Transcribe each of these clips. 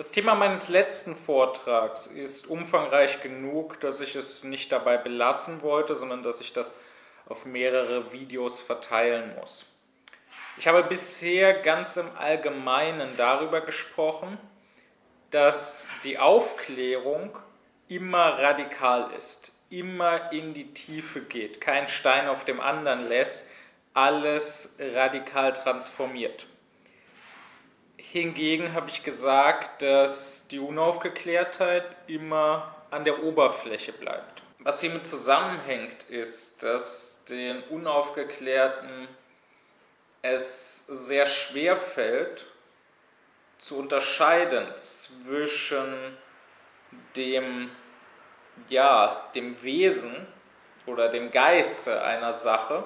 Das Thema meines letzten Vortrags ist umfangreich genug, dass ich es nicht dabei belassen wollte, sondern dass ich das auf mehrere Videos verteilen muss. Ich habe bisher ganz im Allgemeinen darüber gesprochen, dass die Aufklärung immer radikal ist, immer in die Tiefe geht, kein Stein auf dem anderen lässt, alles radikal transformiert. Hingegen habe ich gesagt, dass die Unaufgeklärtheit immer an der Oberfläche bleibt. Was hiermit zusammenhängt, ist, dass den Unaufgeklärten es sehr schwer fällt, zu unterscheiden zwischen dem, ja, dem Wesen oder dem Geiste einer Sache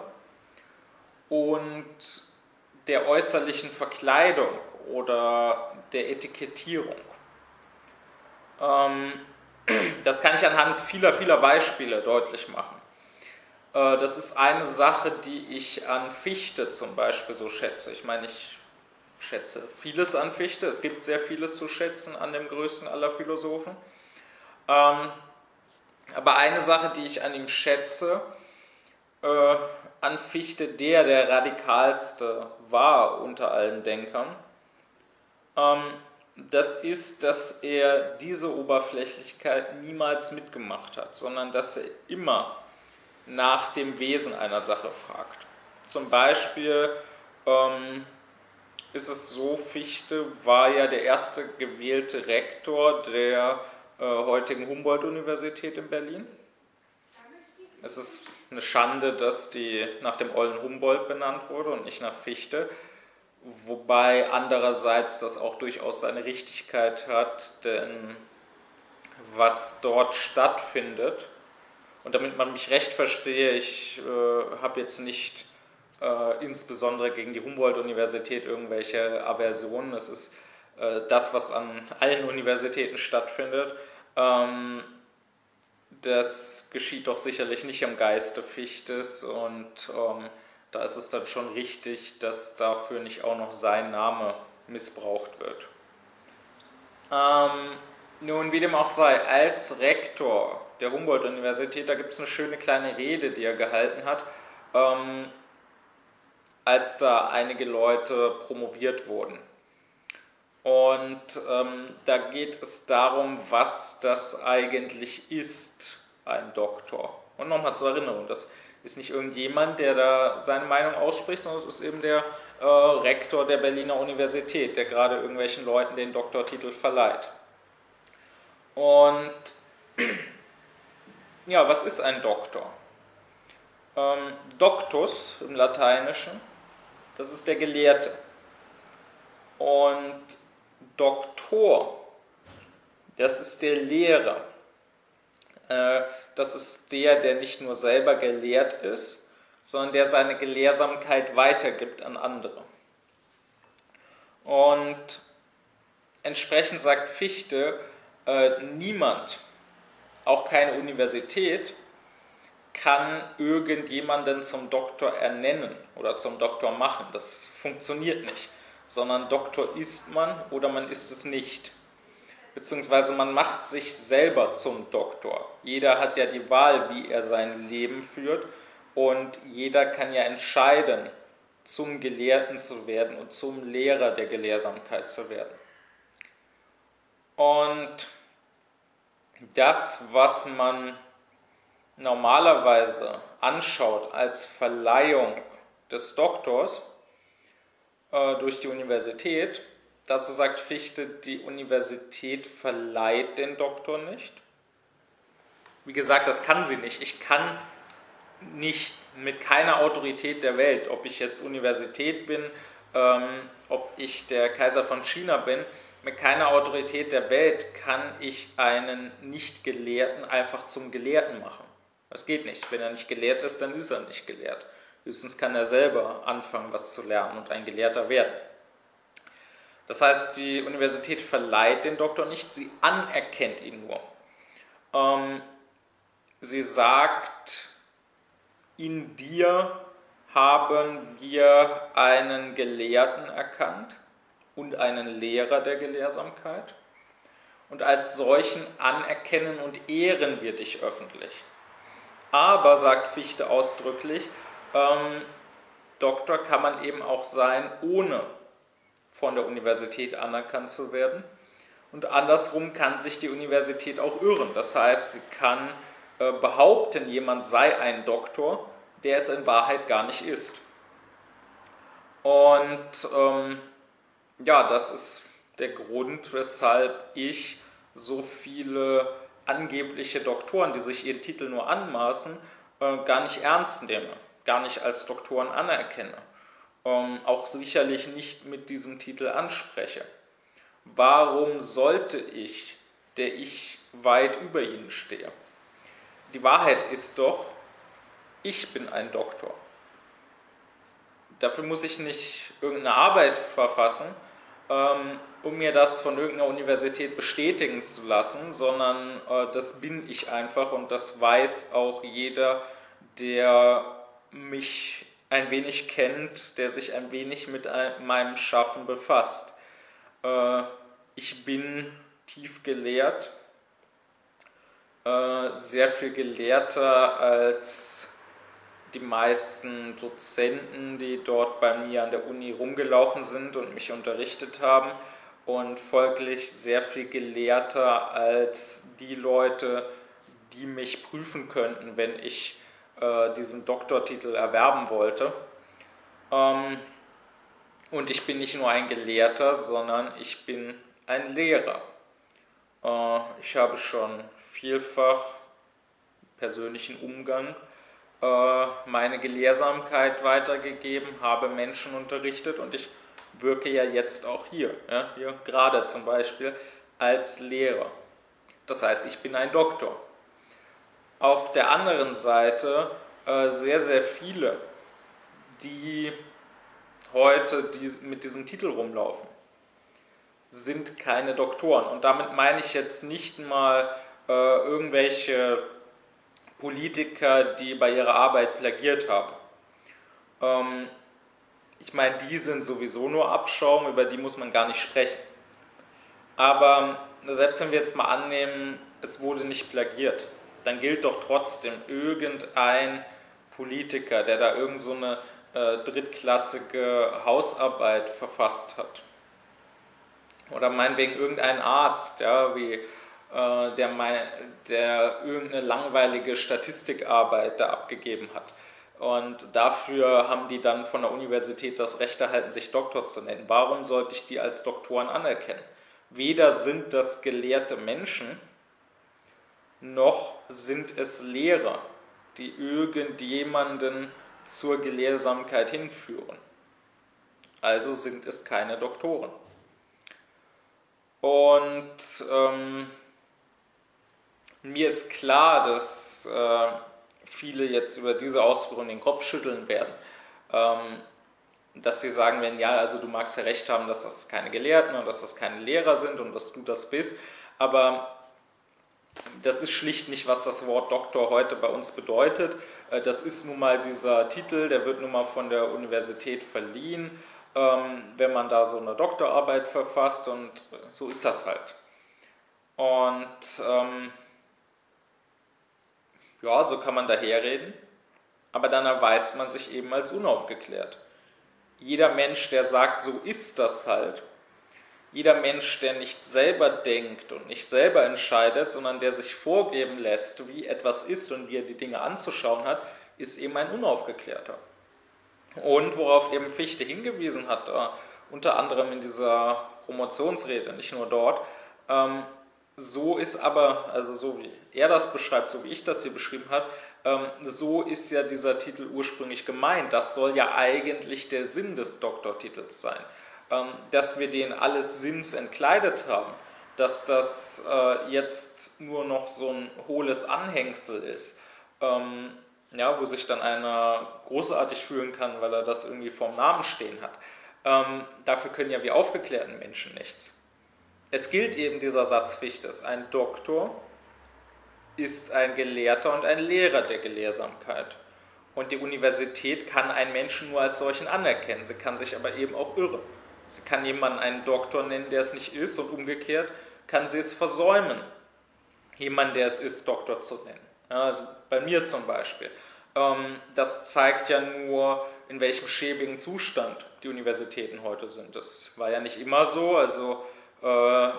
und der äußerlichen Verkleidung oder der Etikettierung. Ähm, das kann ich anhand vieler, vieler Beispiele deutlich machen. Äh, das ist eine Sache, die ich an Fichte zum Beispiel so schätze. Ich meine, ich schätze vieles an Fichte. Es gibt sehr vieles zu schätzen an dem größten aller Philosophen. Ähm, aber eine Sache, die ich an ihm schätze, äh, an Fichte, der der radikalste war unter allen Denkern, das ist, dass er diese Oberflächlichkeit niemals mitgemacht hat, sondern dass er immer nach dem Wesen einer Sache fragt. Zum Beispiel ähm, ist es so, Fichte war ja der erste gewählte Rektor der äh, heutigen Humboldt-Universität in Berlin. Es ist eine Schande, dass die nach dem Ollen Humboldt benannt wurde und nicht nach Fichte. Wobei andererseits das auch durchaus seine Richtigkeit hat, denn was dort stattfindet, und damit man mich recht verstehe, ich äh, habe jetzt nicht äh, insbesondere gegen die Humboldt-Universität irgendwelche Aversionen. Es ist äh, das, was an allen Universitäten stattfindet. Ähm, das geschieht doch sicherlich nicht im Geiste Fichtes und ähm, da ist es dann schon richtig, dass dafür nicht auch noch sein Name missbraucht wird. Ähm, nun, wie dem auch sei, als Rektor der Humboldt-Universität, da gibt es eine schöne kleine Rede, die er gehalten hat, ähm, als da einige Leute promoviert wurden. Und ähm, da geht es darum, was das eigentlich ist, ein Doktor. Und nochmal zur Erinnerung, das ist nicht irgendjemand, der da seine Meinung ausspricht, sondern es ist eben der äh, Rektor der Berliner Universität, der gerade irgendwelchen Leuten den Doktortitel verleiht. Und ja, was ist ein Doktor? Ähm, Doctus im Lateinischen, das ist der Gelehrte. Und Doktor, das ist der Lehrer. Äh, das ist der, der nicht nur selber gelehrt ist, sondern der seine Gelehrsamkeit weitergibt an andere. Und entsprechend sagt Fichte, äh, niemand, auch keine Universität, kann irgendjemanden zum Doktor ernennen oder zum Doktor machen. Das funktioniert nicht, sondern Doktor ist man oder man ist es nicht. Beziehungsweise man macht sich selber zum Doktor. Jeder hat ja die Wahl, wie er sein Leben führt und jeder kann ja entscheiden, zum Gelehrten zu werden und zum Lehrer der Gelehrsamkeit zu werden. Und das, was man normalerweise anschaut als Verleihung des Doktors äh, durch die Universität, dazu sagt Fichte, die Universität verleiht den Doktor nicht. Wie gesagt, das kann sie nicht. Ich kann nicht mit keiner Autorität der Welt, ob ich jetzt Universität bin, ähm, ob ich der Kaiser von China bin, mit keiner Autorität der Welt kann ich einen Nicht-Gelehrten einfach zum Gelehrten machen. Das geht nicht. Wenn er nicht gelehrt ist, dann ist er nicht gelehrt. Höchstens kann er selber anfangen, was zu lernen und ein Gelehrter werden. Das heißt, die Universität verleiht den Doktor nicht, sie anerkennt ihn nur. Ähm, sie sagt, in dir haben wir einen Gelehrten erkannt und einen Lehrer der Gelehrsamkeit. und als solchen anerkennen und ehren wir dich öffentlich. Aber, sagt Fichte ausdrücklich, ähm, Doktor kann man eben auch sein, ohne von der Universität anerkannt zu werden. Und andersrum kann sich die Universität auch irren. Das heißt, sie kann äh, behaupten, jemand sei ein Doktor, der es in Wahrheit gar nicht ist. Und ähm, ja, das ist der Grund, weshalb ich so viele angebliche Doktoren, die sich ihren Titel nur anmaßen, äh, gar nicht ernst nehme, gar nicht als Doktoren anerkenne, ähm, auch sicherlich nicht mit diesem Titel anspreche. Warum sollte ich, der ich weit über ihnen stehe? Die Wahrheit ist doch, ich bin ein Doktor. Dafür muss ich nicht irgendeine Arbeit verfassen, ähm, um mir das von irgendeiner Universität bestätigen zu lassen, sondern äh, das bin ich einfach und das weiß auch jeder, der mich ein wenig kennt, der sich ein wenig mit meinem Schaffen befasst. Äh, ich bin tief gelehrt, äh, sehr viel gelehrter als die meisten Dozenten, die dort bei mir an der Uni rumgelaufen sind und mich unterrichtet haben und folglich sehr viel gelehrter als die Leute, die mich prüfen könnten, wenn ich äh, diesen Doktortitel erwerben wollte. Ähm, und ich bin nicht nur ein Gelehrter, sondern ich bin ein Lehrer. Äh, ich habe schon vielfach persönlichen Umgang äh, meine Gelehrsamkeit weitergegeben, habe Menschen unterrichtet und ich wirke ja jetzt auch hier, ja, hier gerade zum Beispiel als Lehrer. Das heißt, ich bin ein Doktor. Auf der anderen Seite äh, sehr, sehr viele, die heute die, mit diesem Titel rumlaufen, sind keine Doktoren. Und damit meine ich jetzt nicht mal äh, irgendwelche Politiker, die bei ihrer Arbeit plagiert haben. Ähm, ich meine, die sind sowieso nur Abschaum, über die muss man gar nicht sprechen. Aber selbst wenn wir jetzt mal annehmen, es wurde nicht plagiert, dann gilt doch trotzdem irgendein Politiker, der da irgend so eine äh, drittklassige Hausarbeit verfasst hat. Oder meinetwegen irgendein Arzt, ja, wie äh, der, der irgendeine langweilige Statistikarbeit da abgegeben hat. Und dafür haben die dann von der Universität das Recht erhalten, sich Doktor zu nennen. Warum sollte ich die als Doktoren anerkennen? Weder sind das gelehrte Menschen, noch sind es Lehrer, die irgendjemanden zur Gelehrsamkeit hinführen. Also sind es keine Doktoren. Und ähm, mir ist klar, dass äh, viele jetzt über diese Ausführungen den Kopf schütteln werden. Ähm, dass sie sagen werden, ja, also du magst ja recht haben, dass das keine Gelehrten und dass das keine Lehrer sind und dass du das bist, aber das ist schlicht nicht, was das Wort Doktor heute bei uns bedeutet. Äh, das ist nun mal dieser Titel, der wird nun mal von der Universität verliehen, ähm, wenn man da so eine Doktorarbeit verfasst und so ist das halt. Und ähm, ja, so kann man daherreden, aber dann erweist man sich eben als unaufgeklärt. Jeder Mensch, der sagt, so ist das halt, jeder Mensch, der nicht selber denkt und nicht selber entscheidet, sondern der sich vorgeben lässt, wie etwas ist und wie er die Dinge anzuschauen hat, ist eben ein Unaufgeklärter. Und worauf eben Fichte hingewiesen hat, äh, unter anderem in dieser Promotionsrede, nicht nur dort, ähm, so ist aber, also so wie er das beschreibt, so wie ich das hier beschrieben habe, ähm, so ist ja dieser Titel ursprünglich gemeint. Das soll ja eigentlich der Sinn des Doktortitels sein. Ähm, dass wir den alles Sinns entkleidet haben, dass das äh, jetzt nur noch so ein hohles Anhängsel ist, ähm, ja, wo sich dann einer großartig fühlen kann, weil er das irgendwie vorm Namen stehen hat. Ähm, dafür können ja wir aufgeklärten Menschen nichts. Es gilt eben dieser Satz Fichtes. Ein Doktor ist ein Gelehrter und ein Lehrer der Gelehrsamkeit. Und die Universität kann einen Menschen nur als solchen anerkennen. Sie kann sich aber eben auch irren. Sie kann jemanden einen Doktor nennen, der es nicht ist, und umgekehrt kann sie es versäumen, jemand, der es ist, Doktor zu nennen. Also bei mir zum Beispiel. Ähm, das zeigt ja nur, in welchem schäbigen Zustand die Universitäten heute sind. Das war ja nicht immer so. Also äh,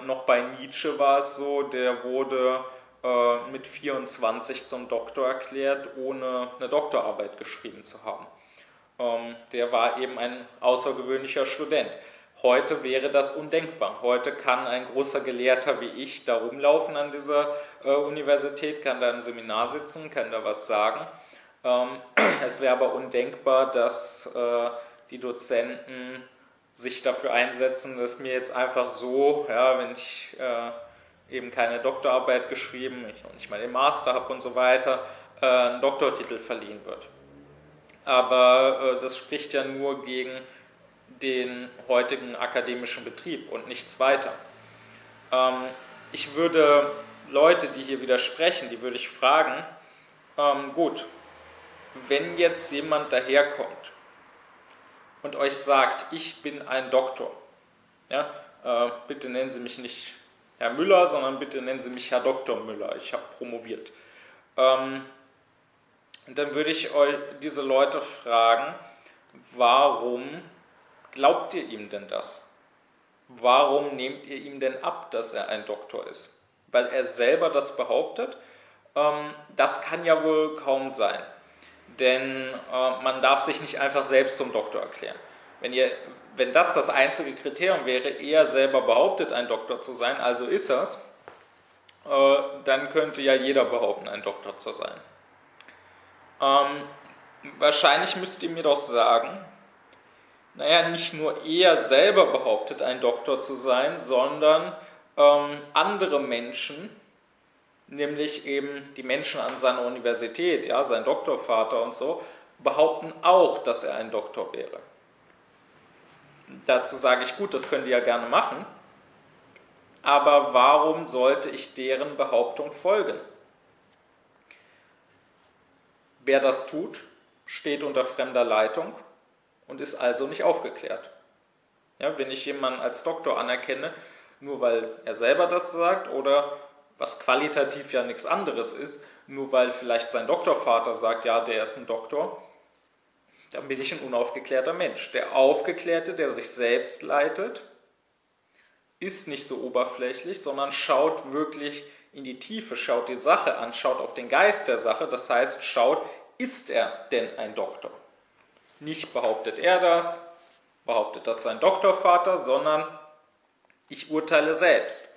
noch bei Nietzsche war es so, der wurde äh, mit 24 zum Doktor erklärt, ohne eine Doktorarbeit geschrieben zu haben. Ähm, der war eben ein außergewöhnlicher Student. Heute wäre das undenkbar. Heute kann ein großer Gelehrter wie ich da rumlaufen an dieser äh, Universität, kann da im Seminar sitzen, kann da was sagen. Ähm, es wäre aber undenkbar, dass äh, die Dozenten sich dafür einsetzen, dass mir jetzt einfach so, ja, wenn ich äh, eben keine Doktorarbeit geschrieben, ich noch nicht mal den Master habe und so weiter, äh, ein Doktortitel verliehen wird. Aber äh, das spricht ja nur gegen den heutigen akademischen Betrieb und nichts weiter. Ähm, ich würde Leute, die hier widersprechen, die würde ich fragen, ähm, gut, wenn jetzt jemand daherkommt und euch sagt, ich bin ein Doktor, ja, äh, bitte nennen Sie mich nicht Herr Müller, sondern bitte nennen Sie mich Herr Dr. Müller, ich habe promoviert. Ähm, dann würde ich euch diese Leute fragen, warum glaubt ihr ihm denn das? Warum nehmt ihr ihm denn ab, dass er ein Doktor ist? Weil er selber das behauptet? Ähm, das kann ja wohl kaum sein. Denn äh, man darf sich nicht einfach selbst zum Doktor erklären. Wenn, ihr, wenn das das einzige Kriterium wäre, er selber behauptet, ein Doktor zu sein, also ist er's, äh, dann könnte ja jeder behaupten, ein Doktor zu sein. Ähm, wahrscheinlich müsst ihr mir doch sagen, naja, nicht nur er selber behauptet, ein Doktor zu sein, sondern ähm, andere Menschen, nämlich eben die Menschen an seiner Universität, ja, sein Doktorvater und so, behaupten auch, dass er ein Doktor wäre. Dazu sage ich, gut, das könnt ihr ja gerne machen, aber warum sollte ich deren Behauptung folgen? Wer das tut, steht unter fremder Leitung und ist also nicht aufgeklärt. Ja, wenn ich jemanden als Doktor anerkenne, nur weil er selber das sagt oder was qualitativ ja nichts anderes ist, nur weil vielleicht sein Doktorvater sagt, ja, der ist ein Doktor, dann bin ich ein unaufgeklärter Mensch. Der Aufgeklärte, der sich selbst leitet, ist nicht so oberflächlich, sondern schaut wirklich in die Tiefe, schaut die Sache an, schaut auf den Geist der Sache, das heißt, schaut, ist er denn ein Doktor? Nicht behauptet er das, behauptet das sein Doktorvater, sondern ich urteile selbst.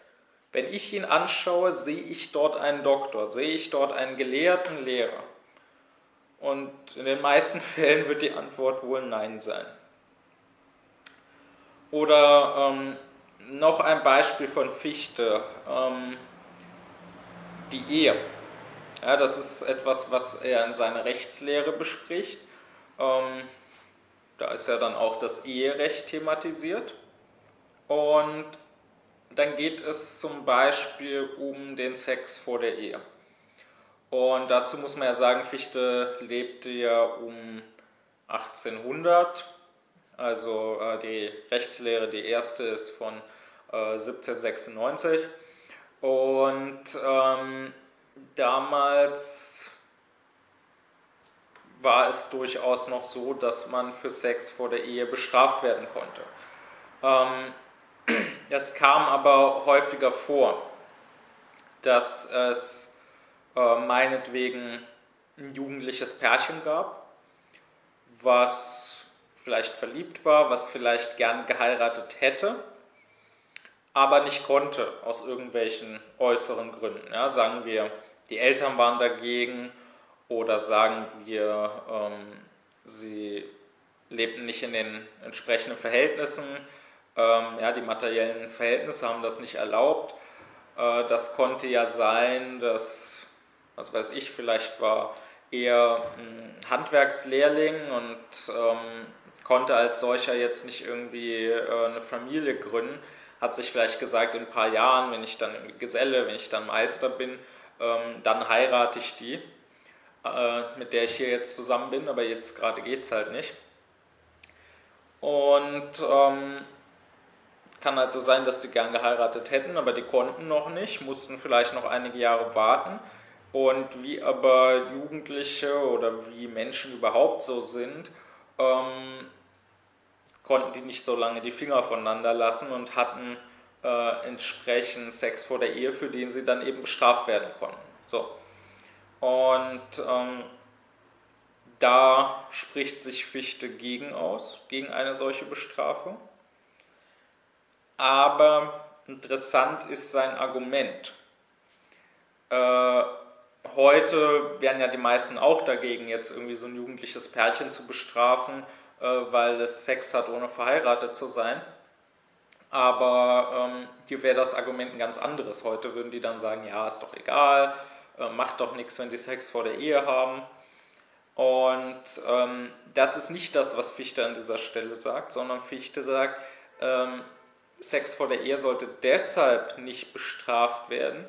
Wenn ich ihn anschaue, sehe ich dort einen Doktor, sehe ich dort einen gelehrten Lehrer. Und in den meisten Fällen wird die Antwort wohl Nein sein. Oder ähm, noch ein Beispiel von Fichte, ähm, die Ehe. Ja, das ist etwas, was er in seiner Rechtslehre bespricht. Ähm, da ist ja dann auch das Eherecht thematisiert. Und dann geht es zum Beispiel um den Sex vor der Ehe. Und dazu muss man ja sagen, Fichte lebte ja um 1800. Also äh, die Rechtslehre, die erste ist von äh, 1796. Und ähm, damals war es durchaus noch so, dass man für Sex vor der Ehe bestraft werden konnte. Ähm, es kam aber häufiger vor, dass es äh, meinetwegen ein jugendliches Pärchen gab, was vielleicht verliebt war, was vielleicht gern geheiratet hätte, aber nicht konnte aus irgendwelchen äußeren Gründen. Ja, sagen wir, die Eltern waren dagegen oder sagen wir, ähm, sie lebten nicht in den entsprechenden Verhältnissen, ähm, ja, die materiellen Verhältnisse haben das nicht erlaubt. Äh, das konnte ja sein, dass, was weiß ich, vielleicht war eher ein Handwerkslehrling und ähm, konnte als solcher jetzt nicht irgendwie äh, eine Familie gründen, hat sich vielleicht gesagt, in ein paar Jahren, wenn ich dann Geselle, wenn ich dann Meister bin, ähm, dann heirate ich die, äh, mit der ich hier jetzt zusammen bin, aber jetzt gerade geht es halt nicht. Und ähm, Kann also sein, dass sie gern geheiratet hätten, aber die konnten noch nicht, mussten vielleicht noch einige Jahre warten. Und wie aber Jugendliche oder wie Menschen überhaupt so sind, ähm, konnten die nicht so lange die Finger voneinander lassen und hatten äh, entsprechend Sex vor der Ehe, für den sie dann eben bestraft werden konnten. So. Und ähm, da spricht sich Fichte gegen aus, gegen eine solche Bestrafung. Aber interessant ist sein Argument. Äh, heute wären ja die meisten auch dagegen, jetzt irgendwie so ein jugendliches Pärchen zu bestrafen, äh, weil es Sex hat, ohne verheiratet zu sein. Aber ähm, hier wäre das Argument ein ganz anderes. Heute würden die dann sagen, ja, ist doch egal, äh, macht doch nichts, wenn die Sex vor der Ehe haben. Und ähm, das ist nicht das, was Fichte an dieser Stelle sagt, sondern Fichte sagt, ähm, Sex vor der Ehe sollte deshalb nicht bestraft werden,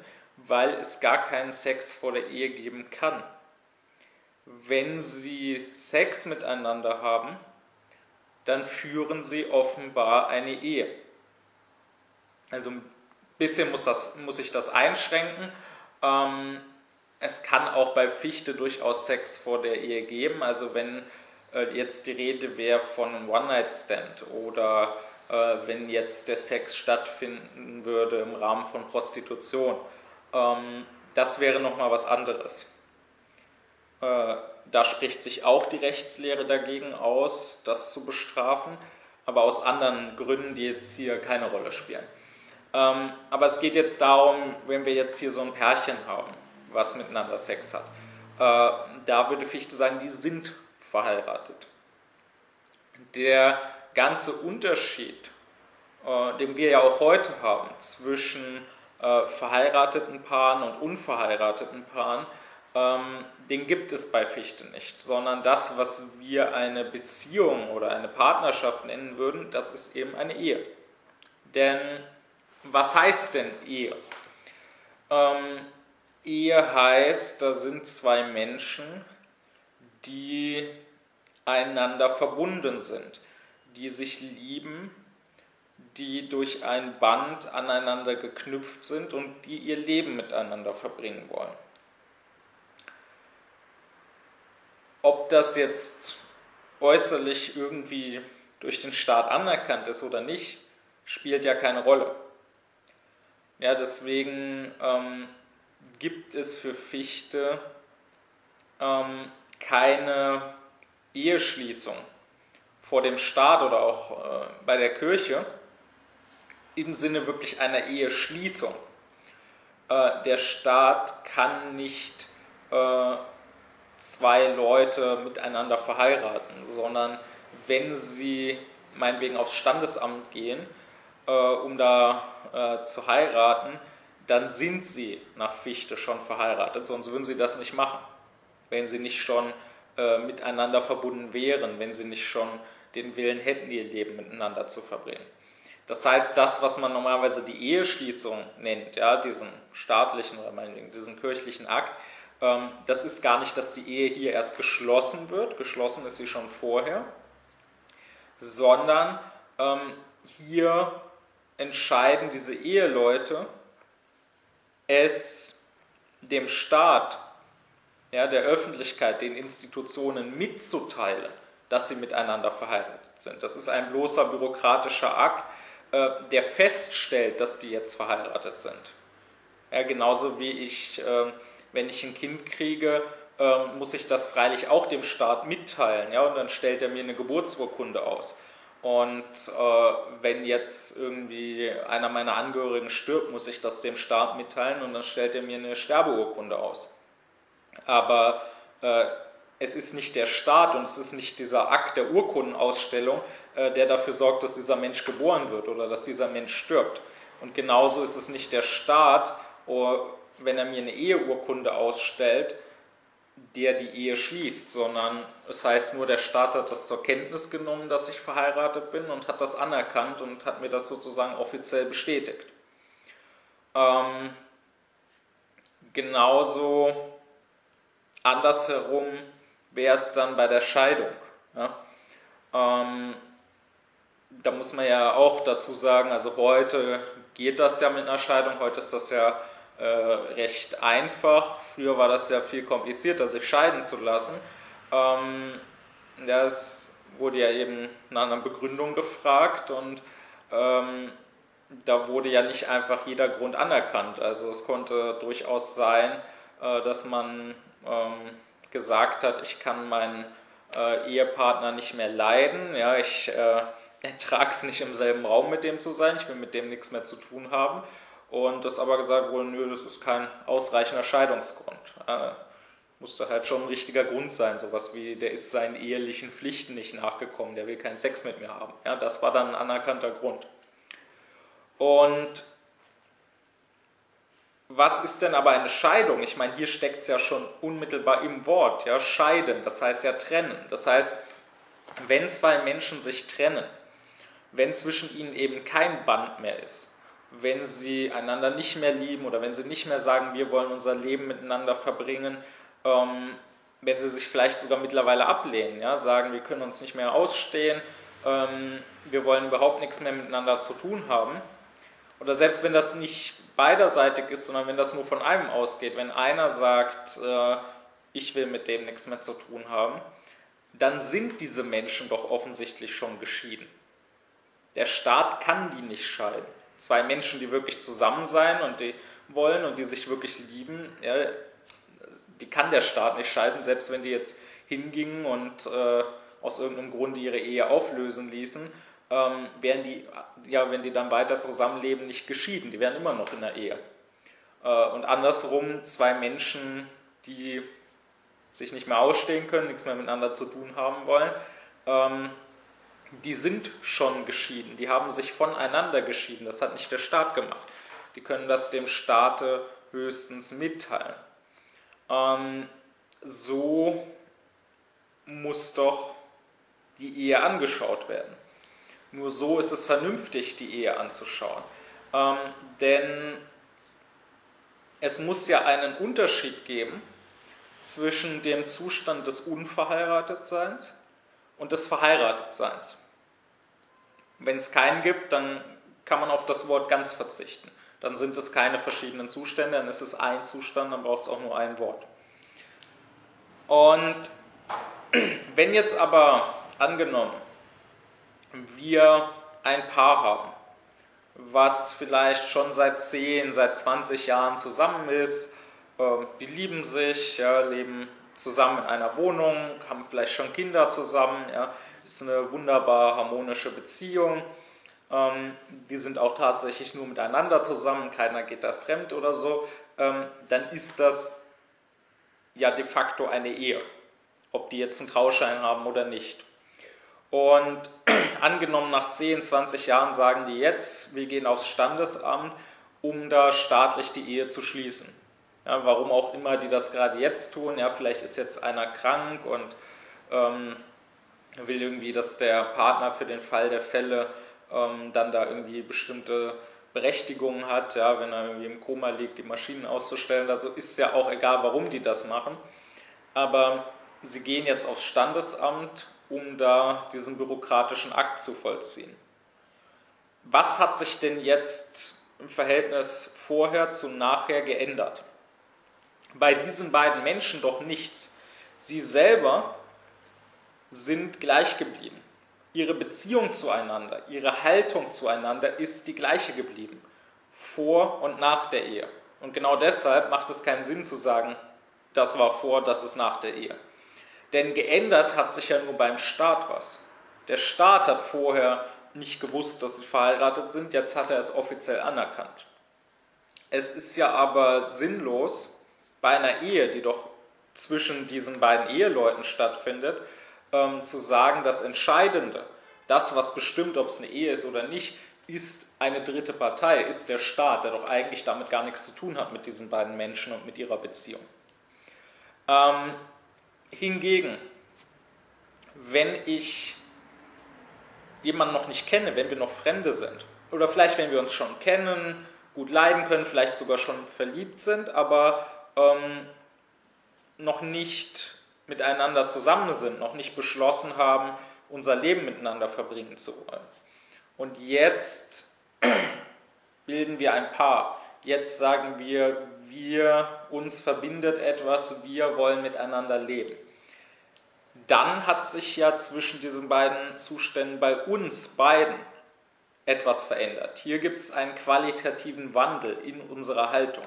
weil es gar keinen Sex vor der Ehe geben kann. Wenn sie Sex miteinander haben, dann führen sie offenbar eine Ehe. Also ein bisschen muss, das, muss ich das einschränken. Ähm, es kann auch bei Fichte durchaus Sex vor der Ehe geben. Also wenn äh, jetzt die Rede wäre von einem One-Night-Stand oder äh, wenn jetzt der Sex stattfinden würde im Rahmen von Prostitution. Ähm, das wäre nochmal was anderes. Äh, da spricht sich auch die Rechtslehre dagegen aus, das zu bestrafen, aber aus anderen Gründen, die jetzt hier keine Rolle spielen. Ähm, aber es geht jetzt darum, wenn wir jetzt hier so ein Pärchen haben, was miteinander Sex hat. Äh, da würde Fichte sagen, die sind verheiratet. Der ganze Unterschied, äh, den wir ja auch heute haben zwischen äh, verheirateten Paaren und unverheirateten Paaren, ähm, den gibt es bei Fichte nicht, sondern das, was wir eine Beziehung oder eine Partnerschaft nennen würden, das ist eben eine Ehe. Denn was heißt denn Ehe? Ähm, Ehe heißt, da sind zwei Menschen, die einander verbunden sind, die sich lieben, die durch ein Band aneinander geknüpft sind und die ihr Leben miteinander verbringen wollen. Ob das jetzt äußerlich irgendwie durch den Staat anerkannt ist oder nicht, spielt ja keine Rolle. Ja, deswegen ähm, gibt es für Fichte ähm, keine Eheschließung vor dem Staat oder auch äh, bei der Kirche im Sinne wirklich einer Eheschließung. Äh, der Staat kann nicht äh, zwei Leute miteinander verheiraten, sondern wenn sie meinetwegen aufs Standesamt gehen, äh, um da äh, zu heiraten, dann sind sie nach Fichte schon verheiratet, sonst würden sie das nicht machen, wenn sie nicht schon äh, miteinander verbunden wären, wenn sie nicht schon den Willen hätten, ihr Leben miteinander zu verbringen. Das heißt, das, was man normalerweise die Eheschließung nennt, ja, diesen staatlichen oder meinetwegen diesen kirchlichen Akt, ähm, das ist gar nicht, dass die Ehe hier erst geschlossen wird, geschlossen ist sie schon vorher, sondern ähm, hier entscheiden diese Eheleute, es dem Staat, ja, der Öffentlichkeit, den Institutionen mitzuteilen, dass sie miteinander verheiratet sind. Das ist ein bloßer bürokratischer Akt, äh, der feststellt, dass die jetzt verheiratet sind. Ja, genauso wie ich, äh, wenn ich ein Kind kriege, äh, muss ich das freilich auch dem Staat mitteilen. Ja, und dann stellt er mir eine Geburtsurkunde aus. Und äh, wenn jetzt irgendwie einer meiner Angehörigen stirbt, muss ich das dem Staat mitteilen und dann stellt er mir eine Sterbeurkunde aus. Aber äh, es ist nicht der Staat und es ist nicht dieser Akt der Urkundenausstellung, äh, der dafür sorgt, dass dieser Mensch geboren wird oder dass dieser Mensch stirbt. Und genauso ist es nicht der Staat, oh, wenn er mir eine Eheurkunde ausstellt, der die Ehe schließt, sondern es heißt nur, der Staat hat das zur Kenntnis genommen, dass ich verheiratet bin und hat das anerkannt und hat mir das sozusagen offiziell bestätigt. Ähm, genauso andersherum wäre es dann bei der Scheidung. Ja? Ähm, da muss man ja auch dazu sagen, also heute geht das ja mit einer Scheidung, heute ist das ja äh, recht einfach. Früher war das ja viel komplizierter, sich scheiden zu lassen. Ähm, das wurde ja eben nach einer Begründung gefragt und ähm, da wurde ja nicht einfach jeder Grund anerkannt. Also es konnte durchaus sein, äh, dass man ähm, gesagt hat, ich kann meinen äh, Ehepartner nicht mehr leiden, ja, ich äh, ertrage es nicht im selben Raum mit dem zu sein, ich will mit dem nichts mehr zu tun haben. Und das aber gesagt wurde, nö, das ist kein ausreichender Scheidungsgrund. Äh, musste halt schon ein richtiger Grund sein, sowas wie, der ist seinen ehelichen Pflichten nicht nachgekommen, der will keinen Sex mit mir haben. Ja, das war dann ein anerkannter Grund. Und was ist denn aber eine Scheidung? Ich meine, hier steckt es ja schon unmittelbar im Wort, ja, scheiden, das heißt ja trennen. Das heißt, wenn zwei Menschen sich trennen, wenn zwischen ihnen eben kein Band mehr ist, wenn sie einander nicht mehr lieben oder wenn sie nicht mehr sagen, wir wollen unser Leben miteinander verbringen, ähm, wenn sie sich vielleicht sogar mittlerweile ablehnen, ja, sagen, wir können uns nicht mehr ausstehen, ähm, wir wollen überhaupt nichts mehr miteinander zu tun haben. Oder selbst wenn das nicht beiderseitig ist, sondern wenn das nur von einem ausgeht, wenn einer sagt, äh, ich will mit dem nichts mehr zu tun haben, dann sind diese Menschen doch offensichtlich schon geschieden. Der Staat kann die nicht scheiden. Zwei Menschen, die wirklich zusammen sein und die wollen und die sich wirklich lieben, ja, die kann der Staat nicht scheiden, selbst wenn die jetzt hingingen und äh, aus irgendeinem Grunde ihre Ehe auflösen ließen, ähm, wären die, ja, wenn die dann weiter zusammenleben, nicht geschieden. Die wären immer noch in der Ehe. Äh, und andersrum, zwei Menschen, die sich nicht mehr ausstehen können, nichts mehr miteinander zu tun haben wollen, ähm, die sind schon geschieden, die haben sich voneinander geschieden. Das hat nicht der Staat gemacht. Die können das dem Staate höchstens mitteilen. Ähm, so muss doch die Ehe angeschaut werden. Nur so ist es vernünftig, die Ehe anzuschauen. Ähm, denn es muss ja einen Unterschied geben zwischen dem Zustand des Unverheiratetseins und des Verheiratetseins. Wenn es keinen gibt, dann kann man auf das Wort ganz verzichten dann sind es keine verschiedenen Zustände, dann ist es ein Zustand, dann braucht es auch nur ein Wort. Und wenn jetzt aber angenommen, wir ein Paar haben, was vielleicht schon seit 10, seit 20 Jahren zusammen ist, ähm, die lieben sich, ja, leben zusammen in einer Wohnung, haben vielleicht schon Kinder zusammen, ja, ist eine wunderbar harmonische Beziehung ähm, die sind auch tatsächlich nur miteinander zusammen, keiner geht da fremd oder so, ähm, dann ist das ja de facto eine Ehe, ob die jetzt einen Trauschein haben oder nicht. Und angenommen nach 10, 20 Jahren sagen die jetzt, wir gehen aufs Standesamt, um da staatlich die Ehe zu schließen. Ja, warum auch immer die das gerade jetzt tun, ja, vielleicht ist jetzt einer krank und ähm, will irgendwie, dass der Partner für den Fall der Fälle ähm, dann da irgendwie bestimmte Berechtigungen hat, ja, wenn er irgendwie im Koma liegt, die Maschinen auszustellen. Also ist ja auch egal, warum die das machen. Aber sie gehen jetzt aufs Standesamt, um da diesen bürokratischen Akt zu vollziehen. Was hat sich denn jetzt im Verhältnis vorher zu nachher geändert? Bei diesen beiden Menschen doch nichts. Sie selber sind gleich geblieben ihre Beziehung zueinander, ihre Haltung zueinander ist die gleiche geblieben, vor und nach der Ehe. Und genau deshalb macht es keinen Sinn zu sagen, das war vor, das ist nach der Ehe. Denn geändert hat sich ja nur beim Staat was. Der Staat hat vorher nicht gewusst, dass sie verheiratet sind, jetzt hat er es offiziell anerkannt. Es ist ja aber sinnlos, bei einer Ehe, die doch zwischen diesen beiden Eheleuten stattfindet, ähm, zu sagen, das Entscheidende, das, was bestimmt, ob es eine Ehe ist oder nicht, ist eine dritte Partei, ist der Staat, der doch eigentlich damit gar nichts zu tun hat mit diesen beiden Menschen und mit ihrer Beziehung. Ähm, hingegen, wenn ich jemanden noch nicht kenne, wenn wir noch Fremde sind, oder vielleicht wenn wir uns schon kennen, gut leiden können, vielleicht sogar schon verliebt sind, aber ähm, noch nicht miteinander zusammen sind, noch nicht beschlossen haben, unser Leben miteinander verbringen zu wollen, Und jetzt bilden wir ein Paar. Jetzt sagen wir, wir, uns verbindet etwas, wir wollen miteinander leben. Dann hat sich ja zwischen diesen beiden Zuständen bei uns beiden etwas verändert. Hier gibt es einen qualitativen Wandel in unserer Haltung.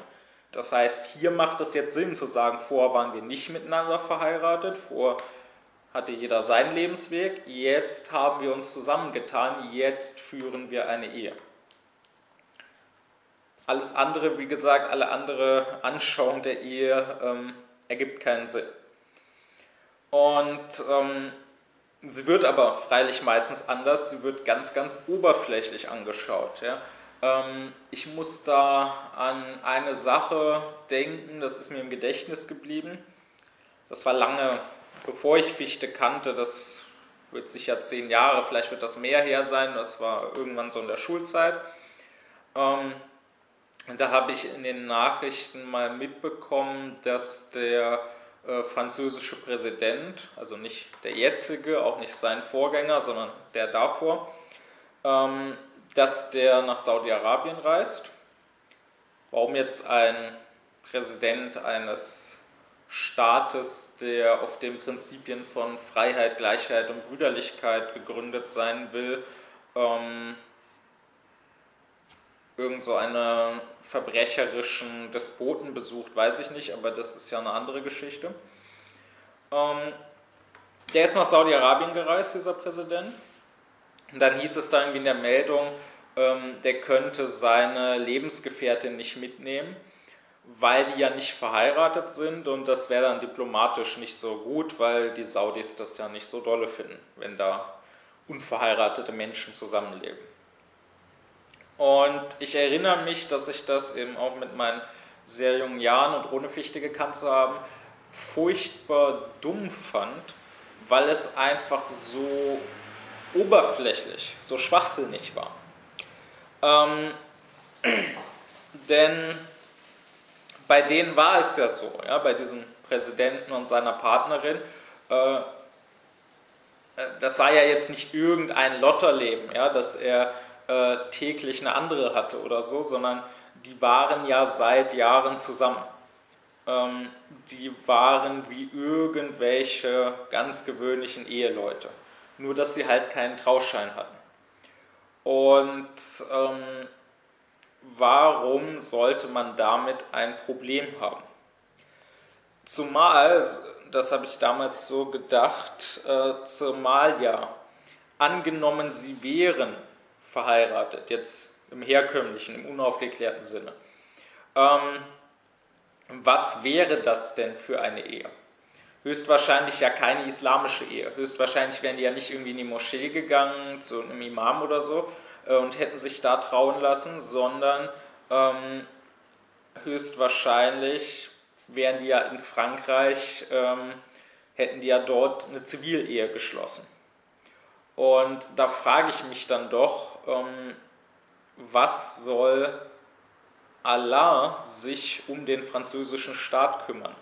Das heißt, hier macht es jetzt Sinn zu sagen, vorher waren wir nicht miteinander verheiratet, vorher hatte jeder seinen Lebensweg, jetzt haben wir uns zusammengetan, jetzt führen wir eine Ehe. Alles andere, wie gesagt, alle andere Anschauung der Ehe ähm, ergibt keinen Sinn. Und ähm, sie wird aber freilich meistens anders, sie wird ganz, ganz oberflächlich angeschaut. Ja? Ähm, ich muss da an eine Sache denken, das ist mir im Gedächtnis geblieben. Das war lange bevor ich Fichte kannte, das wird sicher zehn Jahre, vielleicht wird das mehr her sein, das war irgendwann so in der Schulzeit. Ähm, da habe ich in den Nachrichten mal mitbekommen, dass der äh, französische Präsident, also nicht der jetzige, auch nicht sein Vorgänger, sondern der davor, ähm, dass der nach Saudi-Arabien reist. Warum jetzt ein Präsident eines Staates, der auf den Prinzipien von Freiheit, Gleichheit und Brüderlichkeit gegründet sein will, ähm, irgend so einen verbrecherischen Despoten besucht, weiß ich nicht, aber das ist ja eine andere Geschichte. Ähm, der ist nach Saudi-Arabien gereist, dieser Präsident. Und dann hieß es da irgendwie in der Meldung, ähm, der könnte seine Lebensgefährtin nicht mitnehmen weil die ja nicht verheiratet sind und das wäre dann diplomatisch nicht so gut, weil die Saudis das ja nicht so dolle finden, wenn da unverheiratete Menschen zusammenleben. Und ich erinnere mich, dass ich das eben auch mit meinen sehr jungen Jahren und ohne Fichte gekannt zu haben, furchtbar dumm fand, weil es einfach so oberflächlich, so schwachsinnig war. Ähm, denn bei denen war es ja so, ja, bei diesem Präsidenten und seiner Partnerin. Äh, äh, das war ja jetzt nicht irgendein Lotterleben, ja, dass er äh, täglich eine andere hatte oder so, sondern die waren ja seit Jahren zusammen. Ähm, die waren wie irgendwelche ganz gewöhnlichen Eheleute. Nur dass sie halt keinen Trauschein hatten. Und ähm, warum sollte man damit ein Problem haben? Zumal, das habe ich damals so gedacht, äh, zumal ja angenommen, sie wären verheiratet, jetzt im herkömmlichen, im unaufgeklärten Sinne. Ähm, was wäre das denn für eine Ehe? Höchstwahrscheinlich ja keine islamische Ehe. Höchstwahrscheinlich wären die ja nicht irgendwie in die Moschee gegangen, zu einem Imam oder so, äh, und hätten sich da trauen lassen, sondern ähm, höchstwahrscheinlich wären die ja in Frankreich, ähm, hätten die ja dort eine Zivilehe geschlossen. Und da frage ich mich dann doch, ähm, was soll Allah sich um den französischen Staat kümmern?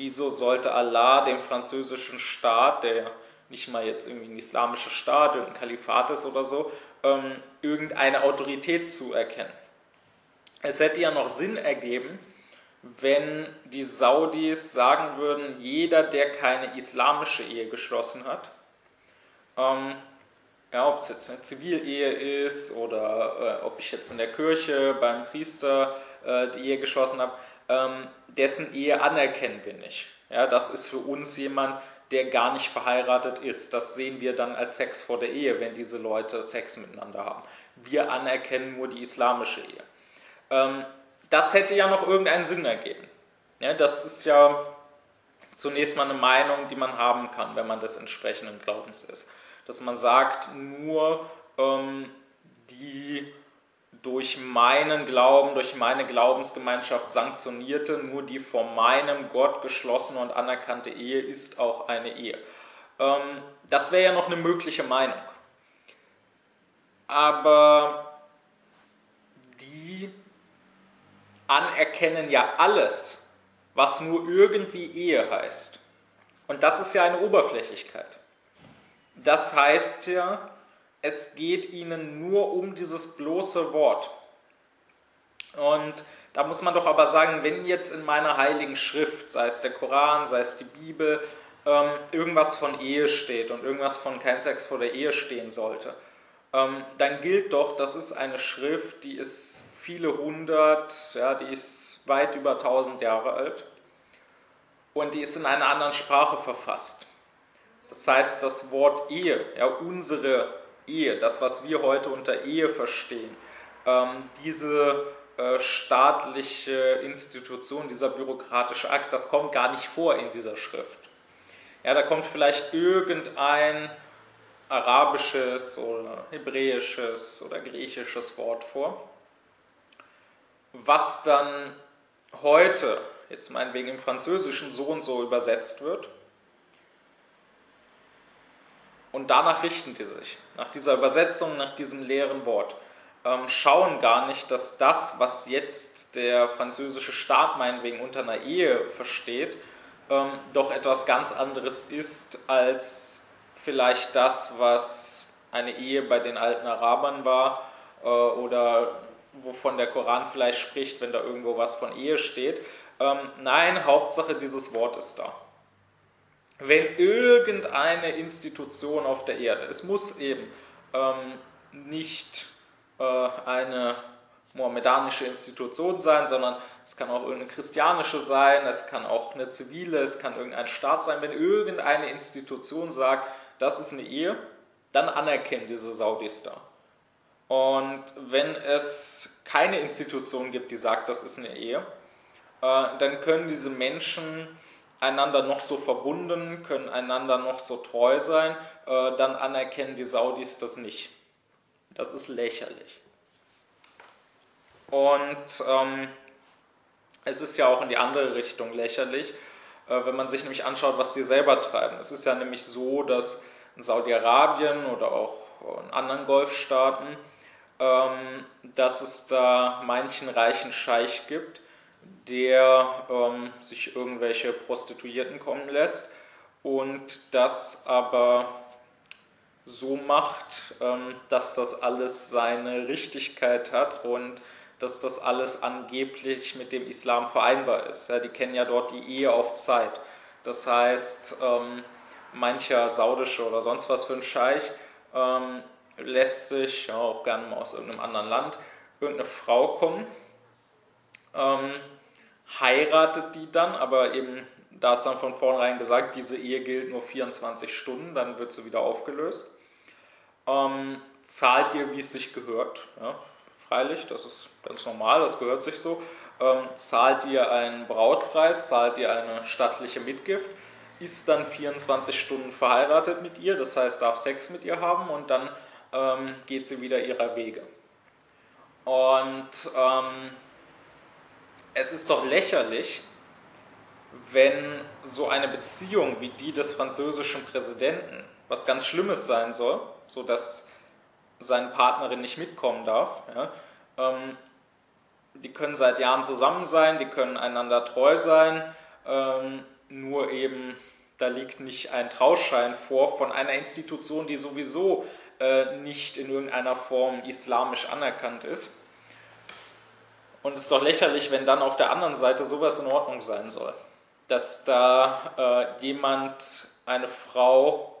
Wieso sollte Allah dem französischen Staat, der nicht mal jetzt irgendwie ein islamischer Staat, ein Kalifat ist oder so, ähm, irgendeine Autorität zuerkennen. Es hätte ja noch Sinn ergeben, wenn die Saudis sagen würden, jeder, der keine islamische Ehe geschlossen hat, ähm, ja, ob es jetzt eine Zivilehe ist oder äh, ob ich jetzt in der Kirche beim Priester äh, die Ehe geschlossen habe, ähm, dessen Ehe anerkennen wir nicht. Ja, das ist für uns jemand, der gar nicht verheiratet ist. Das sehen wir dann als Sex vor der Ehe, wenn diese Leute Sex miteinander haben. Wir anerkennen nur die islamische Ehe. Ähm, das hätte ja noch irgendeinen Sinn ergeben. Ja, das ist ja zunächst mal eine Meinung, die man haben kann, wenn man des entsprechenden Glaubens ist. Dass man sagt, nur ähm, die durch meinen Glauben, durch meine Glaubensgemeinschaft sanktionierte, nur die von meinem Gott geschlossene und anerkannte Ehe ist auch eine Ehe. Ähm, das wäre ja noch eine mögliche Meinung. Aber die anerkennen ja alles, was nur irgendwie Ehe heißt. Und das ist ja eine Oberflächlichkeit. Das heißt ja, es geht ihnen nur um dieses bloße Wort. Und da muss man doch aber sagen, wenn jetzt in meiner heiligen Schrift, sei es der Koran, sei es die Bibel, ähm, irgendwas von Ehe steht und irgendwas von kein Sex vor der Ehe stehen sollte, ähm, dann gilt doch, das ist eine Schrift, die ist viele hundert, ja, die ist weit über tausend Jahre alt und die ist in einer anderen Sprache verfasst. Das heißt, das Wort Ehe, ja, unsere Ehe, das, was wir heute unter Ehe verstehen, ähm, diese äh, staatliche Institution, dieser bürokratische Akt, das kommt gar nicht vor in dieser Schrift. Ja, da kommt vielleicht irgendein arabisches oder hebräisches oder griechisches Wort vor, was dann heute, jetzt meinetwegen im Französischen so und so übersetzt wird. Und danach richten die sich, nach dieser Übersetzung, nach diesem leeren Wort. Ähm, schauen gar nicht, dass das, was jetzt der französische Staat meinetwegen unter einer Ehe versteht, ähm, doch etwas ganz anderes ist als vielleicht das, was eine Ehe bei den alten Arabern war äh, oder wovon der Koran vielleicht spricht, wenn da irgendwo was von Ehe steht. Ähm, nein, Hauptsache dieses Wort ist da. Wenn irgendeine Institution auf der Erde, es muss eben ähm, nicht äh, eine mohammedanische Institution sein, sondern es kann auch irgendeine christianische sein, es kann auch eine zivile, es kann irgendein Staat sein. Wenn irgendeine Institution sagt, das ist eine Ehe, dann anerkennen diese Saudis da. Und wenn es keine Institution gibt, die sagt, das ist eine Ehe, äh, dann können diese Menschen einander noch so verbunden, können einander noch so treu sein, äh, dann anerkennen die Saudis das nicht. Das ist lächerlich. Und ähm, es ist ja auch in die andere Richtung lächerlich, äh, wenn man sich nämlich anschaut, was die selber treiben. Es ist ja nämlich so, dass in Saudi-Arabien oder auch in anderen Golfstaaten, ähm, dass es da manchen reichen Scheich gibt, der ähm, sich irgendwelche Prostituierten kommen lässt und das aber so macht, ähm, dass das alles seine Richtigkeit hat und dass das alles angeblich mit dem Islam vereinbar ist. Ja, die kennen ja dort die Ehe auf Zeit. Das heißt, ähm, mancher saudische oder sonst was für ein Scheich ähm, lässt sich, ja, auch gerne mal aus irgendeinem anderen Land, irgendeine Frau kommen, ähm, heiratet die dann, aber eben, da ist dann von vornherein gesagt, diese Ehe gilt nur 24 Stunden, dann wird sie wieder aufgelöst. Ähm, zahlt ihr, wie es sich gehört. Ja, freilich, das ist ganz normal, das gehört sich so. Ähm, zahlt ihr einen Brautpreis, zahlt ihr eine stattliche Mitgift, ist dann 24 Stunden verheiratet mit ihr, das heißt, darf Sex mit ihr haben und dann ähm, geht sie wieder ihrer Wege. Und ähm, es ist doch lächerlich, wenn so eine Beziehung wie die des französischen Präsidenten, was ganz Schlimmes sein soll, sodass seine Partnerin nicht mitkommen darf. Ja. Ähm, die können seit Jahren zusammen sein, die können einander treu sein, ähm, nur eben da liegt nicht ein Trauschein vor von einer Institution, die sowieso äh, nicht in irgendeiner Form islamisch anerkannt ist. Und es ist doch lächerlich, wenn dann auf der anderen Seite sowas in Ordnung sein soll. Dass da äh, jemand, eine Frau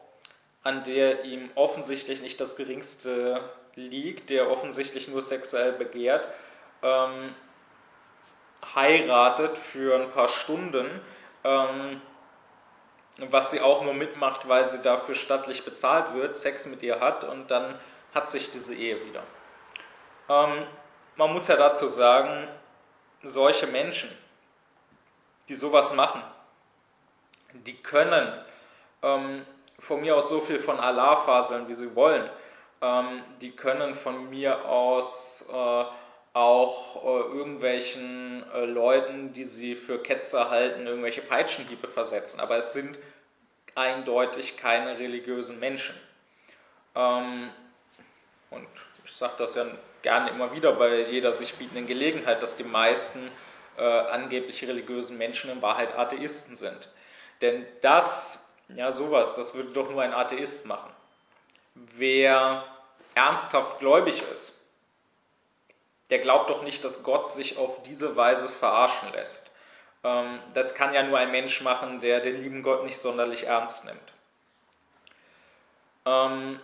an der ihm offensichtlich nicht das geringste liegt, der offensichtlich nur sexuell begehrt, ähm, heiratet für ein paar Stunden, ähm, was sie auch nur mitmacht, weil sie dafür stattlich bezahlt wird, Sex mit ihr hat und dann hat sich diese Ehe wieder. Ähm, man muss ja dazu sagen, solche Menschen, die sowas machen, die können ähm, von mir aus so viel von Allah faseln, wie sie wollen. Ähm, die können von mir aus äh, auch äh, irgendwelchen äh, Leuten, die sie für Ketzer halten, irgendwelche Peitschenhiebe versetzen. Aber es sind eindeutig keine religiösen Menschen. Ähm, und ich sage das ja gerne immer wieder bei jeder sich bietenden Gelegenheit, dass die meisten äh, angeblich religiösen Menschen in Wahrheit Atheisten sind. Denn das ja, sowas, das würde doch nur ein Atheist machen. Wer ernsthaft gläubig ist, der glaubt doch nicht, dass Gott sich auf diese Weise verarschen lässt. Ähm, das kann ja nur ein Mensch machen, der den lieben Gott nicht sonderlich ernst nimmt. Ähm,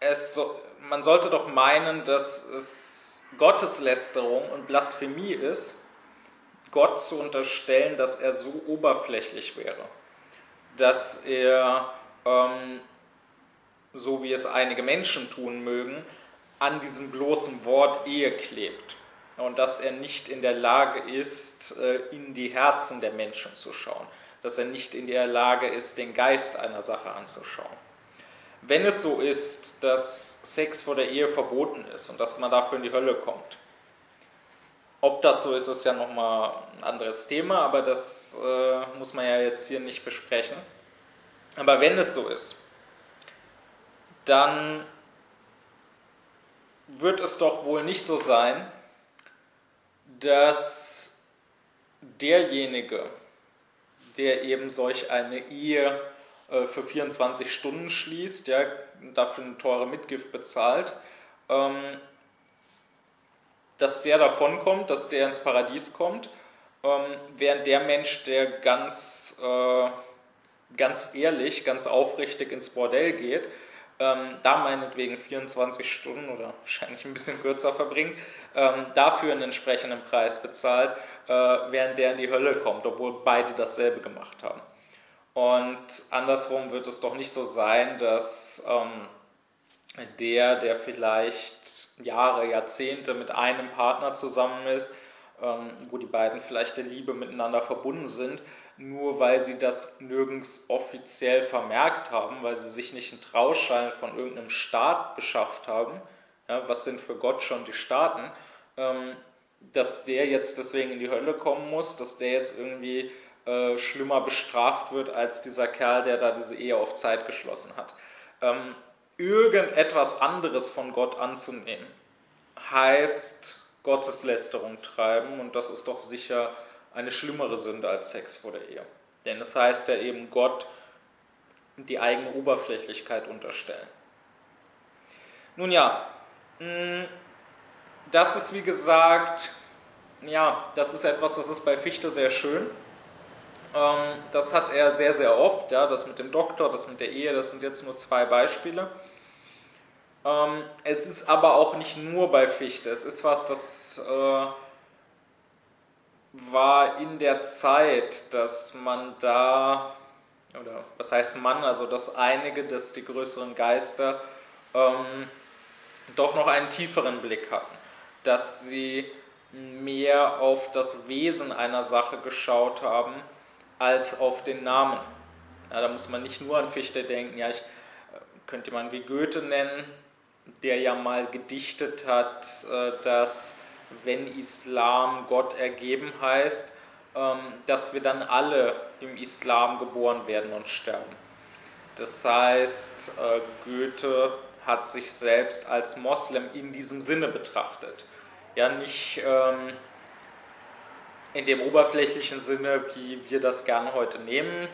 es, man sollte doch meinen, dass es Gotteslästerung und Blasphemie ist, Gott zu unterstellen, dass er so oberflächlich wäre, dass er, ähm, so wie es einige Menschen tun mögen, an diesem bloßen Wort Ehe klebt. Und dass er nicht in der Lage ist, äh, in die Herzen der Menschen zu schauen, dass er nicht in der Lage ist, den Geist einer Sache anzuschauen. Wenn es so ist, dass Sex vor der Ehe verboten ist und dass man dafür in die Hölle kommt, ob das so ist, ist ja nochmal ein anderes Thema, aber das äh, muss man ja jetzt hier nicht besprechen. Aber wenn es so ist, dann wird es doch wohl nicht so sein, dass derjenige, der eben solch eine Ehe äh, für 24 Stunden schließt, ja, dafür eine teure Mitgift bezahlt, ähm, dass der davonkommt, dass der ins Paradies kommt, ähm, während der Mensch, der ganz, äh, ganz ehrlich, ganz aufrichtig ins Bordell geht, ähm, da meinetwegen 24 Stunden oder wahrscheinlich ein bisschen kürzer verbringt, ähm, dafür einen entsprechenden Preis bezahlt, äh, während der in die Hölle kommt, obwohl beide dasselbe gemacht haben. Und andersrum wird es doch nicht so sein, dass ähm, der, der vielleicht Jahre, Jahrzehnte mit einem Partner zusammen ist, ähm, wo die beiden vielleicht der Liebe miteinander verbunden sind, nur weil sie das nirgends offiziell vermerkt haben, weil sie sich nicht einen Trauschein von irgendeinem Staat beschafft haben, ja, was sind für Gott schon die Staaten, ähm, dass der jetzt deswegen in die Hölle kommen muss, dass der jetzt irgendwie äh, schlimmer bestraft wird als dieser Kerl, der da diese Ehe auf Zeit geschlossen hat. Ähm, irgendetwas anderes von Gott anzunehmen, heißt Gotteslästerung treiben und das ist doch sicher eine schlimmere Sünde als Sex vor der Ehe. Denn es heißt ja eben Gott die eigene Oberflächlichkeit unterstellen. Nun ja, mm, das ist wie gesagt, ja, das ist etwas, das ist bei Fichte sehr schön. Ähm, das hat er sehr, sehr oft, ja, das mit dem Doktor, das mit der Ehe, das sind jetzt nur zwei Beispiele. Ähm, es ist aber auch nicht nur bei Fichte, es ist was, das äh, war in der Zeit, dass man da, oder was heißt man, also dass einige, dass die größeren Geister ähm, doch noch einen tieferen Blick hatten, dass sie mehr auf das Wesen einer Sache geschaut haben als auf den Namen. Ja, da muss man nicht nur an Fichte denken, ja, ich äh, könnte man wie Goethe nennen, der ja mal gedichtet hat, äh, dass wenn Islam Gott ergeben heißt, ähm, dass wir dann alle im Islam geboren werden und sterben. Das heißt, äh, Goethe hat sich selbst als Moslem in diesem Sinne betrachtet. Ja, nicht ähm, in dem oberflächlichen Sinne, wie wir das gerne heute nehmen.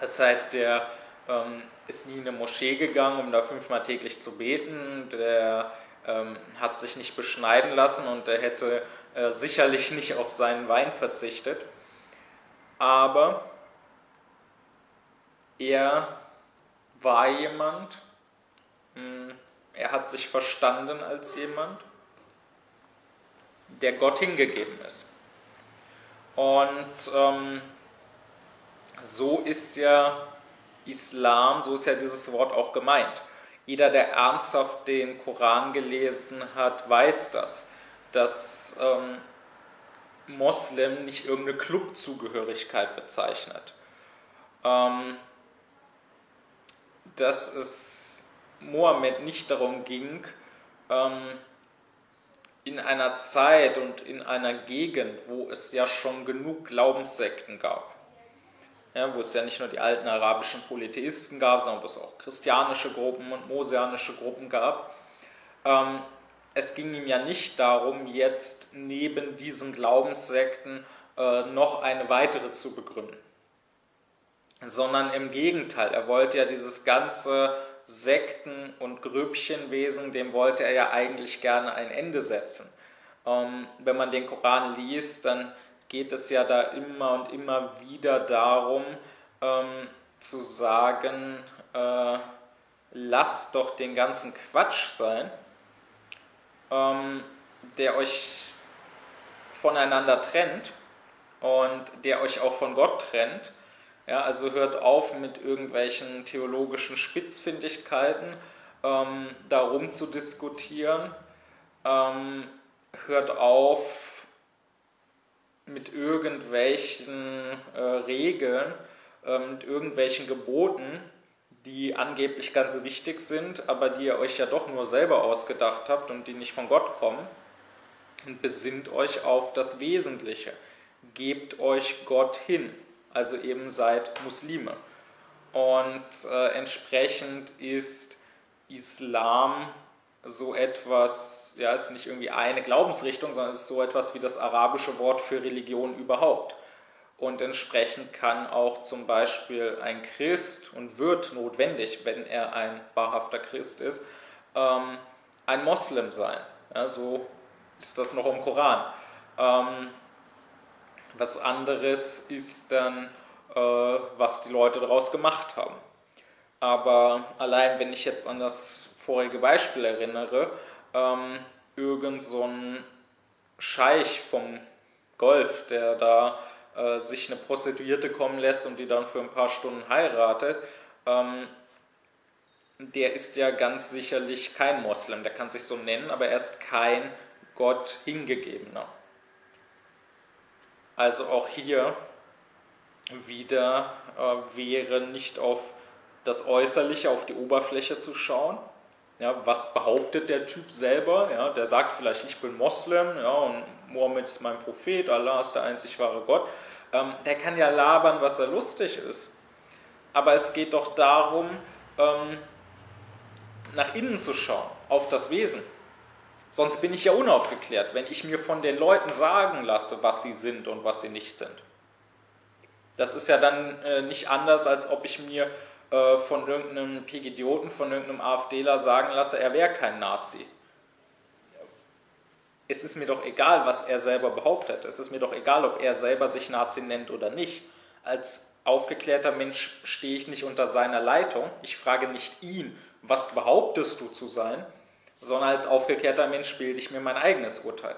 Das heißt, der ähm, ist nie in eine Moschee gegangen, um da fünfmal täglich zu beten. Der ähm, hat sich nicht beschneiden lassen und er hätte äh, sicherlich nicht auf seinen Wein verzichtet. Aber er war jemand, mh, hm, er hat sich verstanden als jemand, der Gott hingegeben ist. Und ähm, so ist ja Islam, so ist ja dieses Wort auch gemeint. Jeder, der ernsthaft den Koran gelesen hat, weiß das, dass ähm, Moslem nicht irgendeine Clubzugehörigkeit bezeichnet. Ähm, dass es Mohammed nicht darum ging, ähm, in einer Zeit und in einer Gegend, wo es ja schon genug Glaubenssekten gab, ja, wo es ja nicht nur die alten arabischen Polytheisten gab, sondern wo es auch christianische Gruppen und mosianische Gruppen gab. Ähm, es ging ihm ja nicht darum, jetzt neben diesen Glaubenssekten äh, noch eine weitere zu begründen, sondern im Gegenteil, er wollte ja dieses ganze Sekten- und Grüppchenwesen, dem wollte er ja eigentlich gerne ein Ende setzen. Ähm, wenn man den Koran liest, dann geht es ja da immer und immer wieder darum, ähm, zu sagen, äh, lasst doch den ganzen Quatsch sein, ähm, der euch voneinander trennt und der euch auch von Gott trennt. Ja, also hört auf mit irgendwelchen theologischen Spitzfindigkeiten ähm, darum zu diskutieren. Ähm, hört auf mit irgendwelchen äh, Regeln, äh, mit irgendwelchen Geboten, die angeblich ganz wichtig sind, aber die ihr euch ja doch nur selber ausgedacht habt und die nicht von Gott kommen. Und besinnt euch auf das Wesentliche. Gebt euch Gott hin also eben seid Muslime. Und äh, entsprechend ist Islam so etwas, ja, ist nicht irgendwie eine Glaubensrichtung, sondern ist so etwas wie das arabische Wort für Religion überhaupt. Und entsprechend kann auch zum Beispiel ein Christ und wird notwendig, wenn er ein wahrhafter Christ ist, ähm, ein Moslem sein. Ja, so ist das noch im Koran. Ähm, was anderes ist dann, äh, was die Leute daraus gemacht haben. Aber allein wenn ich jetzt an das vorige Beispiel erinnere, ähm, irgend so ein Scheich vom Golf, der da äh, sich eine Prostituierte kommen lässt und die dann für ein paar Stunden heiratet, ähm, der ist ja ganz sicherlich kein Moslem, der kann sich so nennen, aber er ist kein Gott hingegebener. Also auch hier wieder äh, wäre nicht auf das Äußerliche, auf die Oberfläche zu schauen. Ja, was behauptet der Typ selber? Ja, der sagt vielleicht, ich bin Moslem ja, und Mohammed ist mein Prophet, Allah ist der einzig wahre Gott. Ähm, der kann ja labern, was er lustig ist. Aber es geht doch darum, ähm, nach innen zu schauen, auf das Wesen. Sonst bin ich ja unaufgeklärt, wenn ich mir von den Leuten sagen lasse, was sie sind und was sie nicht sind. Das ist ja dann äh, nicht anders, als ob ich mir äh, von irgendeinem Pegidioten, von irgendeinem AfDler sagen lasse, er wäre kein Nazi. Es ist mir doch egal, was er selber behauptet. Es ist mir doch egal, ob er selber sich Nazi nennt oder nicht. Als aufgeklärter Mensch stehe ich nicht unter seiner Leitung. Ich frage nicht ihn, was behauptest du zu sein, sondern als aufgeklärter Mensch bilde ich mir mein eigenes Urteil.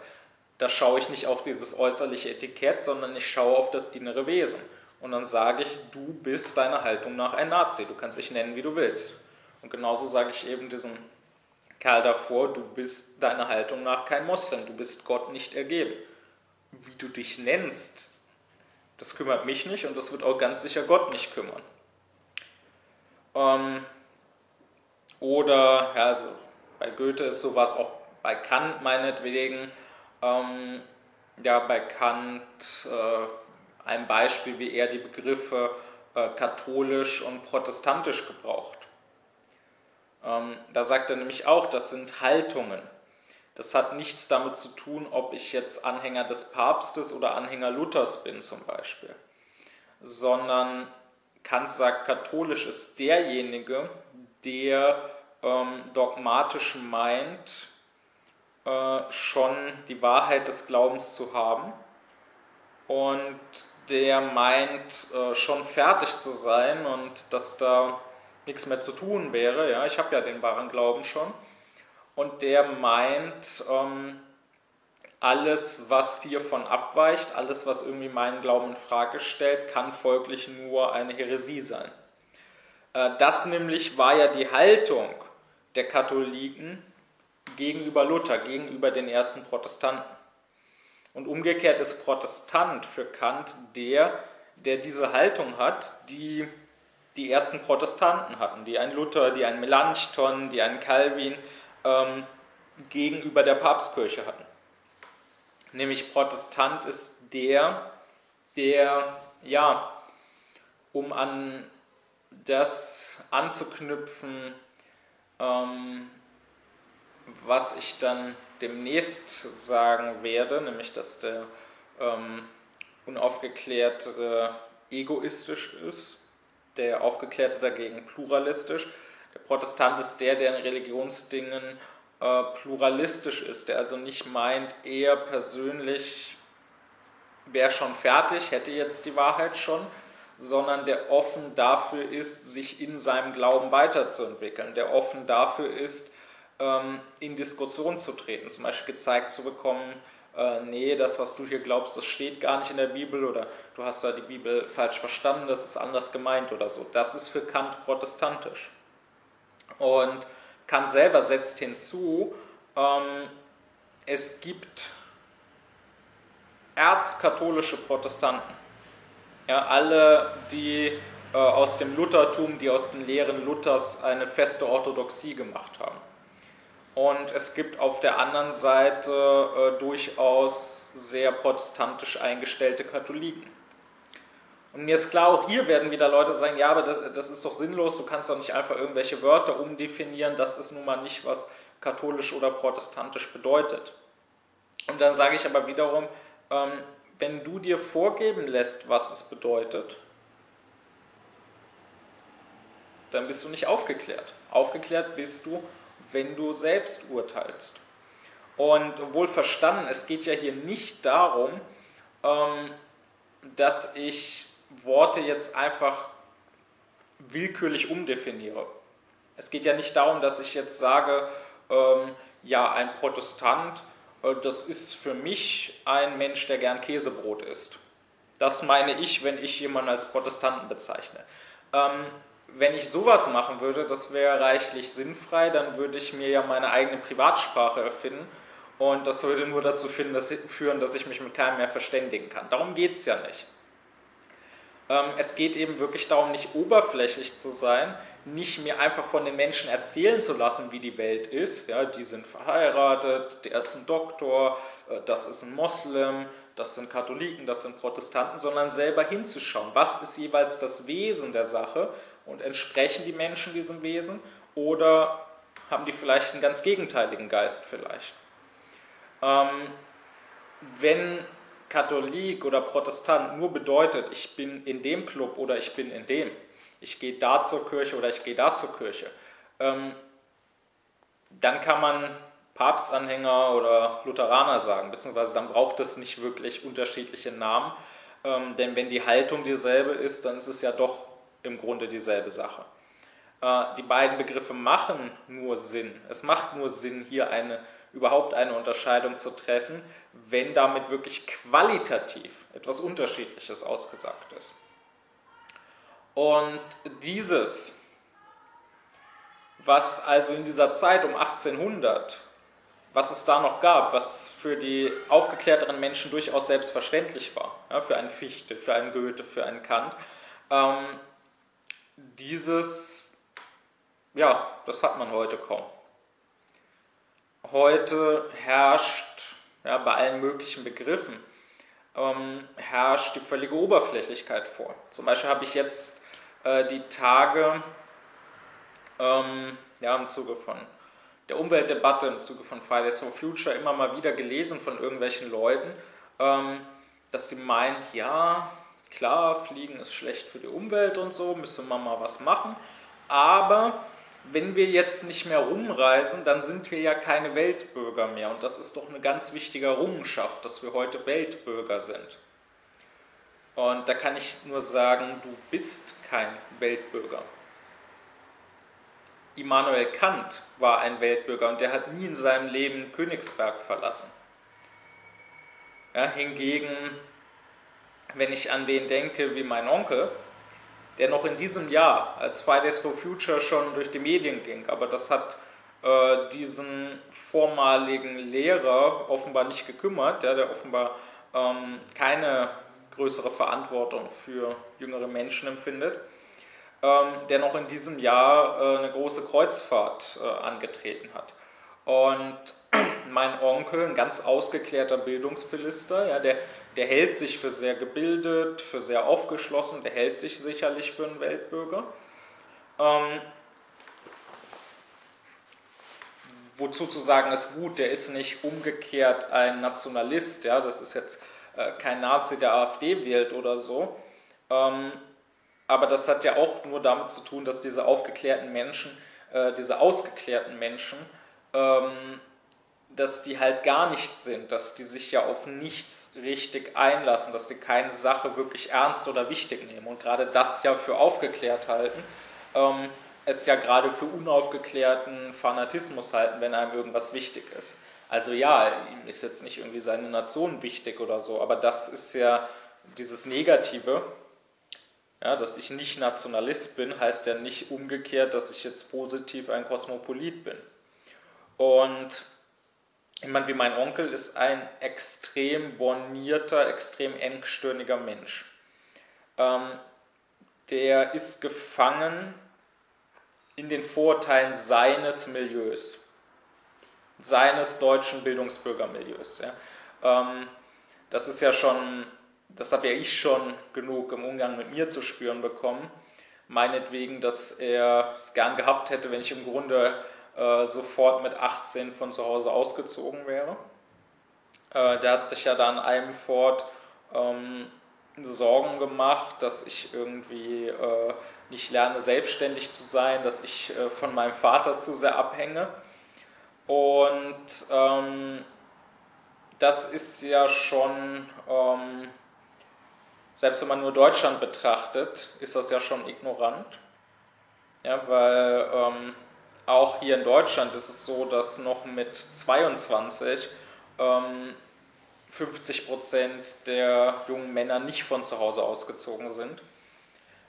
Da schaue ich nicht auf dieses äußerliche Etikett, sondern ich schaue auf das innere Wesen. Und dann sage ich, du bist deiner Haltung nach ein Nazi. Du kannst dich nennen, wie du willst. Und genauso sage ich eben diesem Kerl davor, du bist deiner Haltung nach kein Moslem. Du bist Gott nicht ergeben. Wie du dich nennst, das kümmert mich nicht und das wird auch ganz sicher Gott nicht kümmern. Ähm, oder, ja, also bei Goethe ist sowas auch bei Kant meinetwegen. Ähm, ja, bei Kant äh, ein Beispiel, wie er die Begriffe äh, katholisch und protestantisch gebraucht. Ähm, da sagt er nämlich auch, das sind Haltungen. Das hat nichts damit zu tun, ob ich jetzt Anhänger des Papstes oder Anhänger Luthers bin zum Beispiel, sondern Kant sagt, katholisch ist derjenige, der ähm, dogmatisch meint, äh, schon die Wahrheit des Glaubens zu haben und der meint, äh, schon fertig zu sein und dass da nichts mehr zu tun wäre. Ja, ich habe ja den wahren Glauben schon. Und der meint, ähm, alles, was hiervon abweicht, alles, was irgendwie meinen Glauben in Frage stellt, kann folglich nur eine Häresie sein. Äh, das nämlich war ja die Haltung der Katholiken gegenüber Luther, gegenüber den ersten Protestanten. Und umgekehrt ist Protestant für Kant der, der diese Haltung hat, die die ersten Protestanten hatten, die einen Luther, die einen Melanchthon, die einen Calvin ähm, gegenüber der Papstkirche hatten. Nämlich Protestant ist der, der, ja, um an das anzuknüpfen, ähm, was ich dann demnächst sagen werde, nämlich dass der ähm, Unaufgeklärte egoistisch ist, der Aufgeklärte dagegen pluralistisch. Der Protestant ist der, der in Religionsdingen äh, pluralistisch ist, der also nicht meint, er persönlich wäre schon fertig, hätte jetzt die Wahrheit schon, sondern der offen dafür ist, sich in seinem Glauben weiterzuentwickeln, der offen dafür ist, ähm, in Diskussion zu treten, zum Beispiel gezeigt zu bekommen, äh, nee, das, was du hier glaubst, das steht gar nicht in der Bibel oder du hast da die Bibel falsch verstanden, das ist anders gemeint oder so. Das ist für Kant protestantisch. Und Kant selber setzt hinzu, ähm, es gibt erzkatholische Protestanten. Ja, alle, die äh, aus dem Luthertum, die aus den Lehren Luthers eine feste Orthodoxie gemacht haben. Und es gibt auf der anderen Seite äh, durchaus sehr protestantisch eingestellte Katholiken. Und mir ist klar, auch hier werden wieder Leute sagen, ja, aber das, das ist doch sinnlos, du kannst doch nicht einfach irgendwelche Wörter umdefinieren, das ist nun mal nicht, was katholisch oder protestantisch bedeutet. Und dann sage ich aber wiederum, ähm, wenn du dir vorgeben lässt, was es bedeutet, dann bist du nicht aufgeklärt. Aufgeklärt bist du, wenn du selbst urteilst. Und wohl verstanden, es geht ja hier nicht darum, ähm, dass ich Worte jetzt einfach willkürlich umdefiniere. Es geht ja nicht darum, dass ich jetzt sage, ähm, ja, ein Protestant, das ist für mich ein Mensch, der gern Käsebrot isst. Das meine ich, wenn ich jemanden als Protestanten bezeichne. Ähm, wenn ich sowas machen würde, das wäre reichlich sinnfrei, dann würde ich mir ja meine eigene Privatsprache erfinden und das würde nur dazu führen, dass ich mich mit keinem mehr verständigen kann. Darum geht es ja nicht. Ähm, es geht eben wirklich darum, nicht oberflächlich zu sein, nicht mir einfach von den Menschen erzählen zu lassen, wie die Welt ist. Ja, die sind verheiratet, der ist ein Doktor, äh, das ist ein Moslem, das sind Katholiken, das sind Protestanten, sondern selber hinzuschauen, was ist jeweils das Wesen der Sache und entsprechen die Menschen diesem Wesen oder haben die vielleicht einen ganz gegenteiligen Geist vielleicht. Ähm, wenn Katholik oder Protestant nur bedeutet, ich bin in dem Club oder ich bin in dem, ich gehe da zur Kirche oder ich gehe da zur Kirche, ähm, dann kann man Papstanhänger oder Lutheraner sagen, beziehungsweise dann braucht es nicht wirklich unterschiedliche Namen, ähm, denn wenn die Haltung dieselbe ist, dann ist es ja doch im Grunde dieselbe Sache. Äh, die beiden Begriffe machen nur Sinn. Es macht nur Sinn, hier eine überhaupt eine Unterscheidung zu treffen, wenn damit wirklich qualitativ etwas Unterschiedliches ausgesagt ist. Und dieses, was also in dieser Zeit um 1800, was es da noch gab, was für die aufgeklärteren Menschen durchaus selbstverständlich war, ja, für einen Fichte, für einen Goethe, für einen Kant, ähm, dieses, ja, das hat man heute kaum heute herrscht ja, bei allen möglichen Begriffen ähm, herrscht die völlige Oberflächlichkeit vor. Zum Beispiel habe ich jetzt äh, die Tage ähm, ja, im Zuge von der Umweltdebatte, im Zuge von Fridays for Future immer mal wieder gelesen von irgendwelchen Leuten, ähm, dass sie meinen, ja, klar, Fliegen ist schlecht für die Umwelt und so, müsste man mal was machen, aber wenn wir jetzt nicht mehr rumreisen, dann sind wir ja keine Weltbürger mehr. Und das ist doch eine ganz wichtige Errungenschaft, dass wir heute Weltbürger sind. Und da kann ich nur sagen, du bist kein Weltbürger. Immanuel Kant war ein Weltbürger und der hat nie in seinem Leben Königsberg verlassen. Ja, hingegen, wenn ich an wen denke wie mein Onkel, der noch in diesem Jahr als Fridays for Future schon durch die Medien ging. Aber das hat äh, diesen vormaligen Lehrer offenbar nicht gekümmert, ja, der offenbar ähm, keine größere Verantwortung für jüngere Menschen empfindet, ähm, der noch in diesem Jahr äh, eine große Kreuzfahrt äh, angetreten hat. Und mein Onkel, ein ganz ausgeklärter Bildungsphilister, ja, der der hält sich für sehr gebildet, für sehr aufgeschlossen, der hält sich sicherlich für einen Weltbürger. Ähm, wozu zu sagen ist gut, der ist nicht umgekehrt ein Nationalist, ja, das ist jetzt äh, kein Nazi, der AfD wählt oder so. Ähm, aber das hat ja auch nur damit zu tun, dass diese aufgeklärten Menschen äh, diese ausgeklärten Menschen, ähm, dass die halt gar nichts sind, dass die sich ja auf nichts richtig einlassen, dass die keine Sache wirklich ernst oder wichtig nehmen und gerade das ja für aufgeklärt halten, ähm, es ja gerade für unaufgeklärten Fanatismus halten, wenn einem irgendwas wichtig ist. Also ja, ihm ist jetzt nicht irgendwie seine Nation wichtig oder so, aber das ist ja dieses Negative, ja, dass ich nicht Nationalist bin, heißt ja nicht umgekehrt, dass ich jetzt positiv ein Kosmopolit bin. Und jemand wie mein Onkel ist ein extrem bornierter, extrem engstirniger Mensch. Ähm, der ist gefangen in den Vorurteilen seines Milieus, seines deutschen Bildungsbürgermilieus. Ja. Ähm, das ist ja schon, das habe ja ich schon genug im Umgang mit mir zu spüren bekommen. Meinetwegen, dass er es gern gehabt hätte, wenn ich im Grunde äh, sofort mit 18 von zu Hause ausgezogen wäre. Äh, der hat sich ja dann einem fort ähm, Sorgen gemacht, dass ich irgendwie äh, nicht lerne, selbstständig zu sein, dass ich äh, von meinem Vater zu sehr abhänge. Und ähm, das ist ja schon, ähm, selbst wenn man nur Deutschland betrachtet, ist das ja schon ignorant. Ja, weil ähm, auch hier in Deutschland ist es so, dass noch mit 22 ähm, 50 Prozent der jungen Männer nicht von zu Hause ausgezogen sind.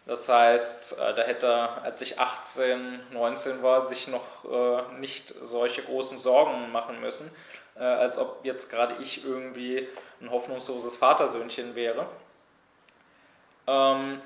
Das heißt, äh, da hätte er, als ich 18, 19 war, sich noch äh, nicht solche großen Sorgen machen müssen, äh, als ob jetzt gerade ich irgendwie ein hoffnungsloses Vatersöhnchen wäre. Ähm,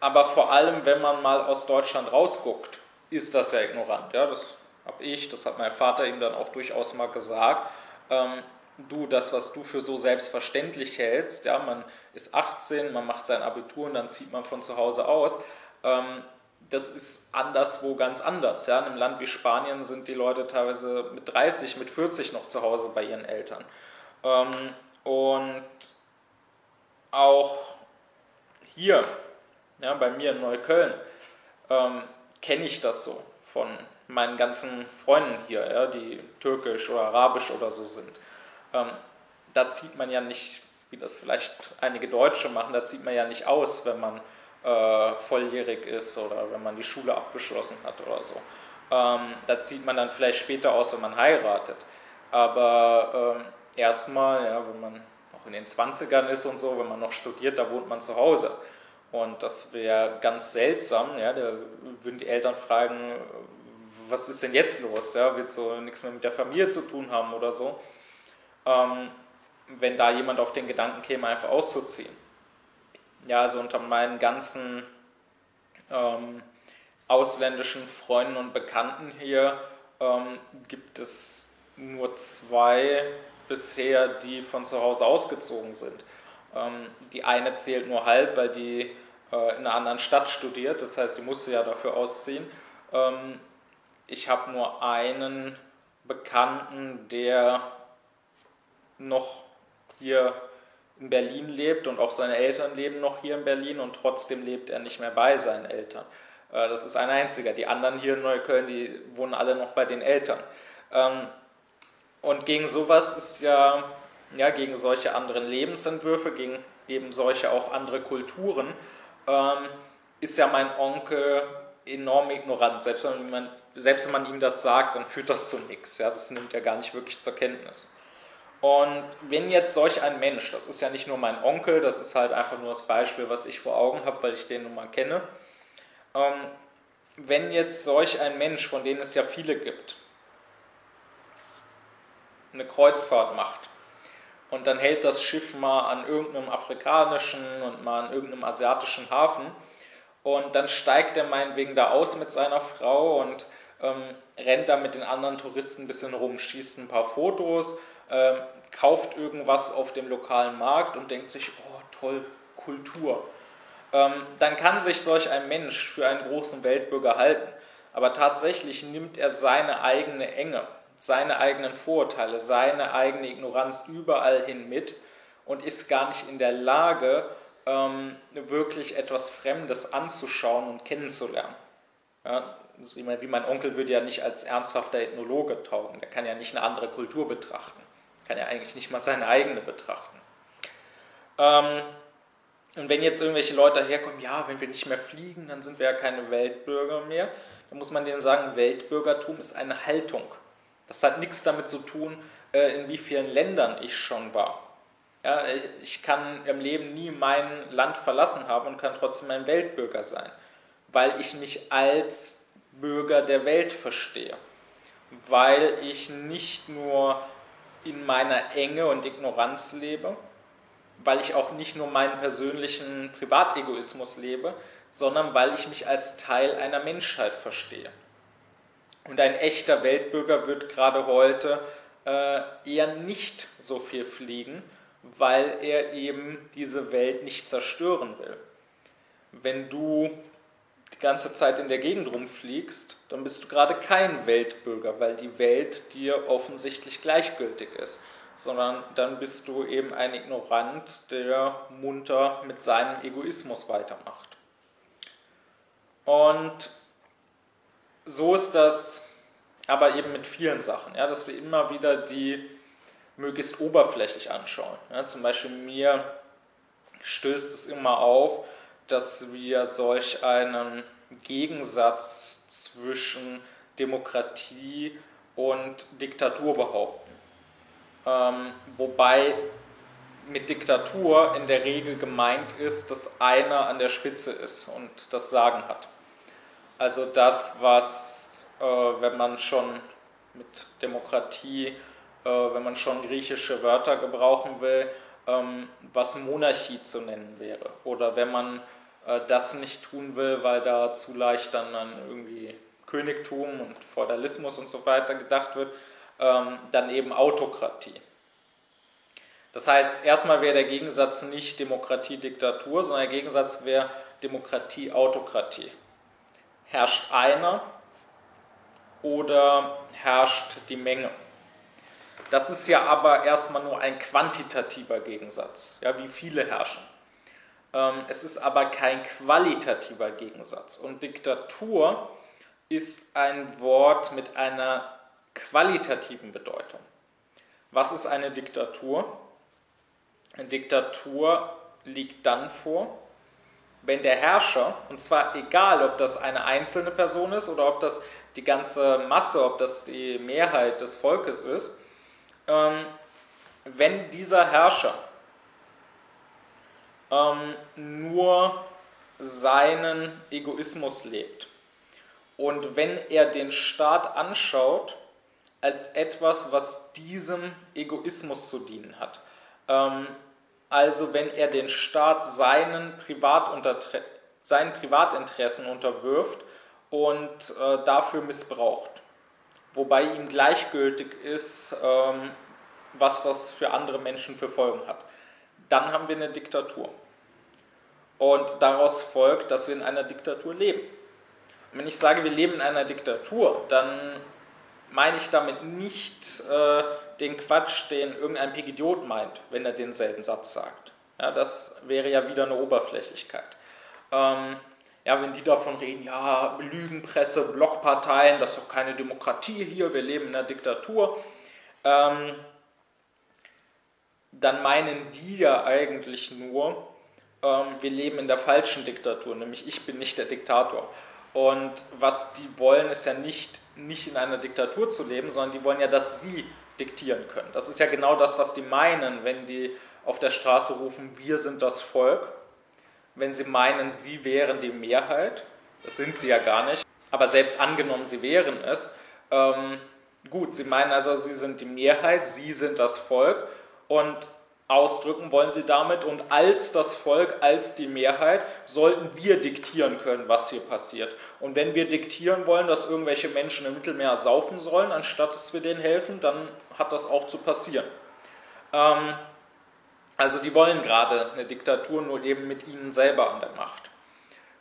aber vor allem, wenn man mal aus Deutschland rausguckt, ist das ja ignorant. Ja? Das habe ich, das hat mein Vater ihm dann auch durchaus mal gesagt. Ähm, du das, was du für so selbstverständlich hältst, ja, man ist 18, man macht sein Abitur und dann zieht man von zu Hause aus, ähm, das ist anderswo ganz anders. Ja. In einem Land wie Spanien sind die Leute teilweise mit 30, mit 40 noch zu Hause bei ihren Eltern. Ähm, und auch hier, ja, bei mir in Neukölln, ähm, kenne ich das so von meinen ganzen Freunden hier, ja, die türkisch oder arabisch oder so sind. Ähm, da zieht man ja nicht, wie das vielleicht einige Deutsche machen, da zieht man ja nicht aus, wenn man äh, volljährig ist oder wenn man die Schule abgeschlossen hat oder so. Ähm, da zieht man dann vielleicht später aus, wenn man heiratet. Aber ähm, erstmal, ja, wenn man noch in den 20ern ist und so, wenn man noch studiert, da wohnt man zu Hause. Und das wäre ganz seltsam, ja, da würden die Eltern fragen, was ist denn jetzt los? Ja, willst du nichts mehr mit der Familie zu tun haben oder so? ähm, wenn da jemand auf den Gedanken käme, einfach auszuziehen. Ja, also unter meinen ganzen ähm, ausländischen Freunden und Bekannten hier ähm, gibt es nur zwei bisher, die von zu Hause ausgezogen sind. Ähm, die eine zählt nur halb, weil die äh, in einer anderen Stadt studiert, das heißt, die musste ja dafür ausziehen. Ähm, ich habe nur einen Bekannten, der noch hier in Berlin lebt und auch seine Eltern leben noch hier in Berlin und trotzdem lebt er nicht mehr bei seinen Eltern. Äh, das ist ein einziger. Die anderen hier in Neukölln, die wohnen alle noch bei den Eltern. Ähm, und gegen sowas ist ja, ja, gegen solche anderen Lebensentwürfe, gegen eben solche auch andere Kulturen, ähm, ist ja mein Onkel enorm ignorant. Selbst wenn man, selbst wenn man ihm das sagt, dann führt das zu nichts. Ja? Das nimmt er gar nicht wirklich zur Kenntnis. Und wenn jetzt solch ein Mensch, das ist ja nicht nur mein Onkel, das ist halt einfach nur das Beispiel, was ich vor Augen habe, weil ich den nun mal kenne, ähm, wenn jetzt solch ein Mensch, von denen es ja viele gibt, eine Kreuzfahrt macht und dann hält das Schiff mal an irgendeinem afrikanischen und mal an irgendeinem asiatischen Hafen und dann steigt er meinetwegen da aus mit seiner Frau und ähm, rennt da mit den anderen Touristen ein bisschen rum, schießt ein paar Fotos, ähm, kauft irgendwas auf dem lokalen Markt und denkt sich, oh toll, Kultur. Ähm, dann kann sich solch ein Mensch für einen großen Weltbürger halten. Aber tatsächlich nimmt er seine eigene Enge, seine eigenen Vorurteile, seine eigene Ignoranz überall hin mit und ist gar nicht in der Lage, ähm, wirklich etwas Fremdes anzuschauen und kennenzulernen. Ja, wie mein Onkel würde ja nicht als ernsthafter Ethnologe taugen. Der kann ja nicht eine andere Kultur betrachten. Kann ja eigentlich nicht mal seine eigene betrachten. Ähm, und wenn jetzt irgendwelche Leute herkommen, ja, wenn wir nicht mehr fliegen, dann sind wir ja keine Weltbürger mehr, dann muss man denen sagen, Weltbürgertum ist eine Haltung. Das hat nichts damit zu tun, äh, in wie vielen Ländern ich schon war. Ja, ich kann im Leben nie mein Land verlassen haben und kann trotzdem ein Weltbürger sein, weil ich mich als Bürger der Welt verstehe, weil ich nicht nur in meiner Enge und Ignoranz lebe, weil ich auch nicht nur meinen persönlichen Privategoismus lebe, sondern weil ich mich als Teil einer Menschheit verstehe. Und ein echter Weltbürger wird gerade heute äh, eher nicht so viel fliegen, weil er eben diese Welt nicht zerstören will. Wenn du die ganze Zeit in der Gegend rumfliegst, dann bist du gerade kein Weltbürger, weil die Welt dir offensichtlich gleichgültig ist, sondern dann bist du eben ein Ignorant, der munter mit seinem Egoismus weitermacht. Und so ist das aber eben mit vielen Sachen, ja, dass wir immer wieder die möglichst oberflächlich anschauen. Ja, zum Beispiel mir stößt es immer auf, dass wir solch einen Gegensatz zwischen Demokratie und Diktatur behaupten. Ähm, wobei mit Diktatur in der Regel gemeint ist, dass einer an der Spitze ist und das Sagen hat. Also das, was, äh, wenn man schon mit Demokratie, äh, wenn man schon griechische Wörter gebrauchen will, ähm, was Monarchie zu nennen wäre. Oder wenn man äh, das nicht tun will, weil da zu leicht dann an irgendwie Königtum und Feudalismus und so weiter gedacht wird, ähm, dann eben Autokratie. Das heißt, erstmal wäre der Gegensatz nicht Demokratie-Diktatur, sondern der Gegensatz wäre Demokratie-Autokratie herrscht einer oder herrscht die Menge. Das ist ja aber erstmal nur ein quantitativer Gegensatz, ja, wie viele herrschen. Ähm, es ist aber kein qualitativer Gegensatz. Und Diktatur ist ein Wort mit einer qualitativen Bedeutung. Was ist eine Diktatur? Eine Diktatur liegt dann vor, wenn der Herrscher, und zwar egal, ob das eine einzelne Person ist oder ob das die ganze Masse, ob das die Mehrheit des Volkes ist, ähm, wenn dieser Herrscher ähm, nur seinen Egoismus lebt und wenn er den Staat anschaut als etwas, was diesem Egoismus zu dienen hat, ähm, also wenn er den Staat seinen, seinen Privatinteressen unterwirft und äh, dafür missbraucht. Wobei ihm gleichgültig ist, ähm, was das für andere Menschen für Folgen hat. Dann haben wir eine Diktatur. Und daraus folgt, dass wir in einer Diktatur leben. Und wenn ich sage, wir leben in einer Diktatur, dann meine ich damit nicht äh, den Quatsch, den irgendein Pigidiot meint, wenn er denselben Satz sagt. Ja, das wäre ja wieder eine Oberflächlichkeit. Ähm, ja, wenn die davon reden, ja, Lügenpresse, Blockparteien, das ist doch keine Demokratie hier, wir leben in einer Diktatur, ähm, dann meinen die ja eigentlich nur, ähm, wir leben in der falschen Diktatur, nämlich ich bin nicht der Diktator. Und was die wollen, ist ja nicht, nicht in einer Diktatur zu leben, sondern die wollen ja, dass sie diktieren können. Das ist ja genau das, was die meinen, wenn die auf der Straße rufen, wir sind das Volk. Wenn sie meinen, sie wären die Mehrheit, das sind sie ja gar nicht, aber selbst angenommen, sie wären es, ähm, gut, sie meinen also, sie sind die Mehrheit, sie sind das Volk und ausdrücken wollen sie damit und als das Volk, als die Mehrheit, sollten wir diktieren können, was hier passiert. Und wenn wir diktieren wollen, dass irgendwelche Menschen im Mittelmeer saufen sollen, anstatt dass wir denen helfen, dann hat das auch zu passieren. Ähm, also die wollen gerade eine Diktatur, nur eben mit ihnen selber an der Macht.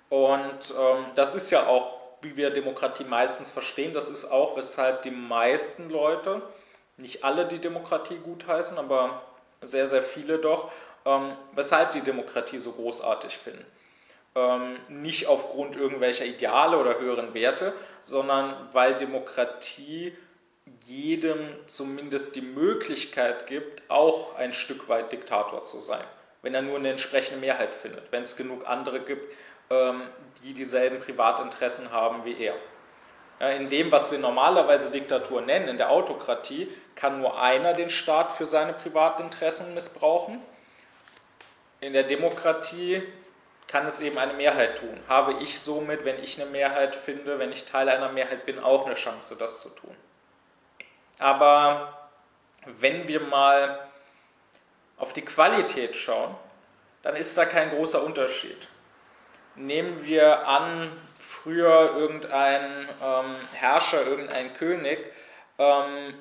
Und ähm, das ist ja auch, wie wir Demokratie meistens verstehen, das ist auch, weshalb die meisten Leute, nicht alle die Demokratie gutheißen, aber sehr, sehr viele doch, ähm, weshalb die Demokratie so großartig finden. Ähm, nicht aufgrund irgendwelcher Ideale oder höheren Werte, sondern weil Demokratie jedem zumindest die Möglichkeit gibt, auch ein Stück weit Diktator zu sein, wenn er nur eine entsprechende Mehrheit findet, wenn es genug andere gibt, ähm, die dieselben Privatinteressen haben wie er. In dem, was wir normalerweise Diktatur nennen, in der Autokratie, kann nur einer den Staat für seine Privatinteressen missbrauchen. In der Demokratie kann es eben eine Mehrheit tun. Habe ich somit, wenn ich eine Mehrheit finde, wenn ich Teil einer Mehrheit bin, auch eine Chance, das zu tun. Aber wenn wir mal auf die Qualität schauen, dann ist da kein großer Unterschied. Nehmen wir an, früher irgendein ähm, Herrscher, irgendein König ähm,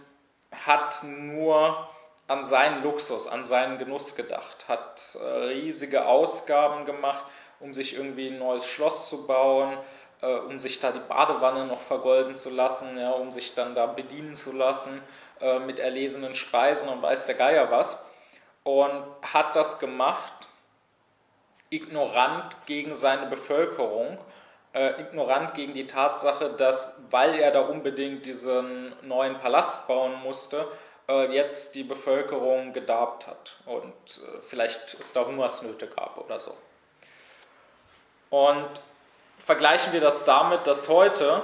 hat nur an seinen Luxus, an seinen Genuss gedacht, hat äh, riesige Ausgaben gemacht, um sich irgendwie ein neues Schloss zu bauen, äh, um sich da die Badewanne noch vergolden zu lassen, ja, um sich dann da bedienen zu lassen äh, mit erlesenen Speisen und weiß der Geier was. Und hat das gemacht, ignorant gegen seine Bevölkerung, äh, ignorant gegen die Tatsache, dass, weil er da unbedingt diesen neuen Palast bauen musste, äh, jetzt die Bevölkerung gedarbt hat und äh, vielleicht es da Hungersnöte gab oder so. Und vergleichen wir das damit, dass heute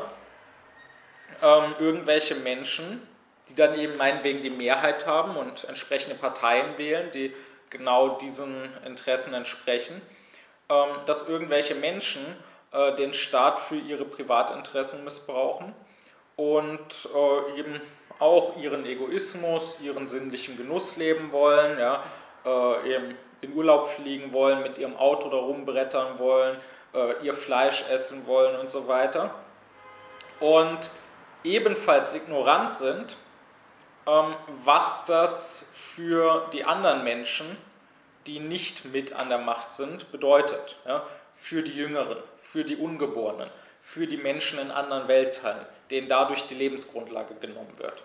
ähm, irgendwelche Menschen, die dann eben meinetwegen die Mehrheit haben und entsprechende Parteien wählen, die genau diesen Interessen entsprechen, ähm, dass irgendwelche Menschen äh, den Staat für ihre Privatinteressen missbrauchen und äh, eben auch ihren Egoismus, ihren sinnlichen Genuss leben wollen, ja, äh, eben in Urlaub fliegen wollen, mit ihrem Auto da rumbrettern wollen, äh, ihr Fleisch essen wollen und so weiter. Und ebenfalls ignorant sind, ähm, was das für die anderen Menschen, die nicht mit an der Macht sind, bedeutet. Ja? Für die Jüngeren, für die Ungeborenen, für die Menschen in anderen Weltteilen, denen dadurch die Lebensgrundlage genommen wird.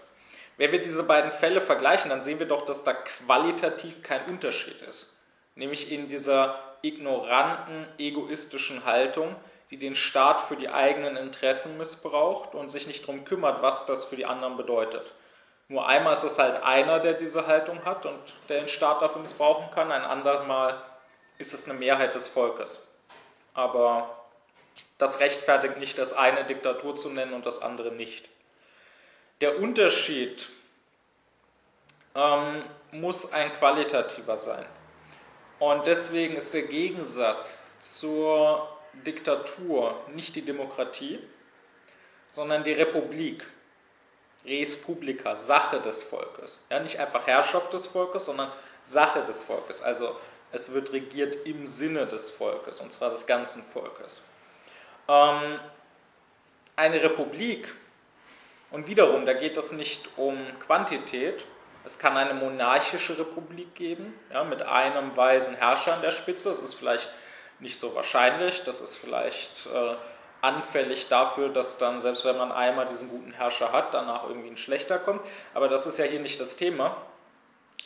Wenn wir diese beiden Fälle vergleichen, dann sehen wir doch, dass da qualitativ kein Unterschied ist. Nämlich in dieser ignoranten, egoistischen Haltung, die den Staat für die eigenen Interessen missbraucht und sich nicht darum kümmert, was das für die anderen bedeutet. Nur einmal ist es halt einer, der diese Haltung hat und der den Staat dafür missbrauchen kann, ein anderes Mal ist es eine Mehrheit des Volkes. Aber das rechtfertigt nicht, das eine Diktatur zu nennen und das andere nicht. Der Unterschied ähm, muss ein qualitativer sein. Und deswegen ist der Gegensatz zur Diktatur nicht die Demokratie, sondern die Republik. Res publica, Sache des Volkes. Ja, nicht einfach Herrschaft des Volkes, sondern Sache des Volkes. Also es wird regiert im Sinne des Volkes, und zwar des ganzen Volkes. Ähm, eine Republik und wiederum, da geht es nicht um Quantität. Es kann eine monarchische Republik geben, ja, mit einem weisen Herrscher an der Spitze. Das ist vielleicht nicht so wahrscheinlich. Das ist vielleicht äh, anfällig dafür, dass dann, selbst wenn man einmal diesen guten Herrscher hat, danach irgendwie ein schlechter kommt. Aber das ist ja hier nicht das Thema.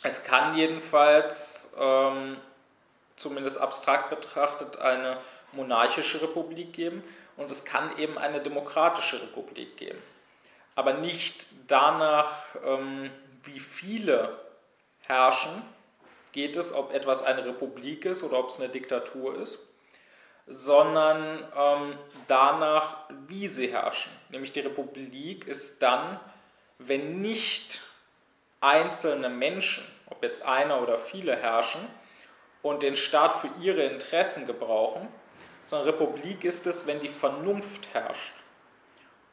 Es kann jedenfalls, ähm, zumindest abstrakt betrachtet, eine monarchische Republik geben und es kann eben eine demokratische Republik geben aber nicht danach, ähm, wie viele herrschen, geht es, ob etwas eine Republik ist oder ob es eine Diktatur ist, sondern ähm, danach, wie sie herrschen. Nämlich die Republik ist dann, wenn nicht einzelne Menschen, ob jetzt einer oder viele herrschen und den Staat für ihre Interessen gebrauchen, sondern Republik ist es, wenn die Vernunft herrscht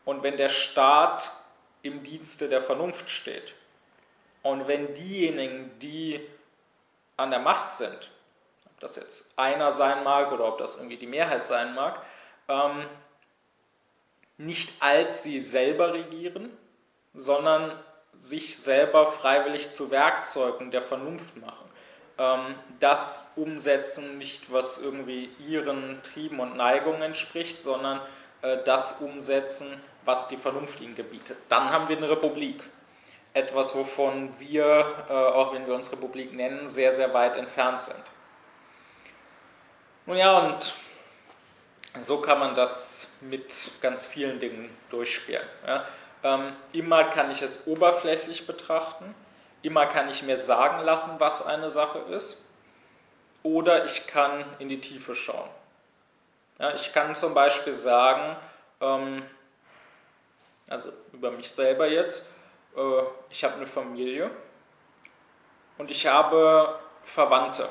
und wenn der Staat im Dienste der Vernunft steht. Und wenn diejenigen, die an der Macht sind, ob das jetzt einer sein mag oder ob das irgendwie die Mehrheit sein mag, ähm, nicht als sie selber regieren, sondern sich selber freiwillig zu Werkzeugen der Vernunft machen. Ähm, das umsetzen, nicht was irgendwie ihren Trieben und Neigungen entspricht, sondern äh, das umsetzen, was die Vernunft ihnen gebietet. Dann haben wir eine Republik. Etwas, wovon wir, äh, auch wenn wir uns Republik nennen, sehr, sehr weit entfernt sind. Nun ja, und so kann man das mit ganz vielen Dingen durchspielen. Ja. Ähm, immer kann ich es oberflächlich betrachten, immer kann ich mir sagen lassen, was eine Sache ist, oder ich kann in die Tiefe schauen. Ja, ich kann zum Beispiel sagen, ähm, also über mich selber jetzt, äh, ich habe eine Familie und ich habe Verwandte.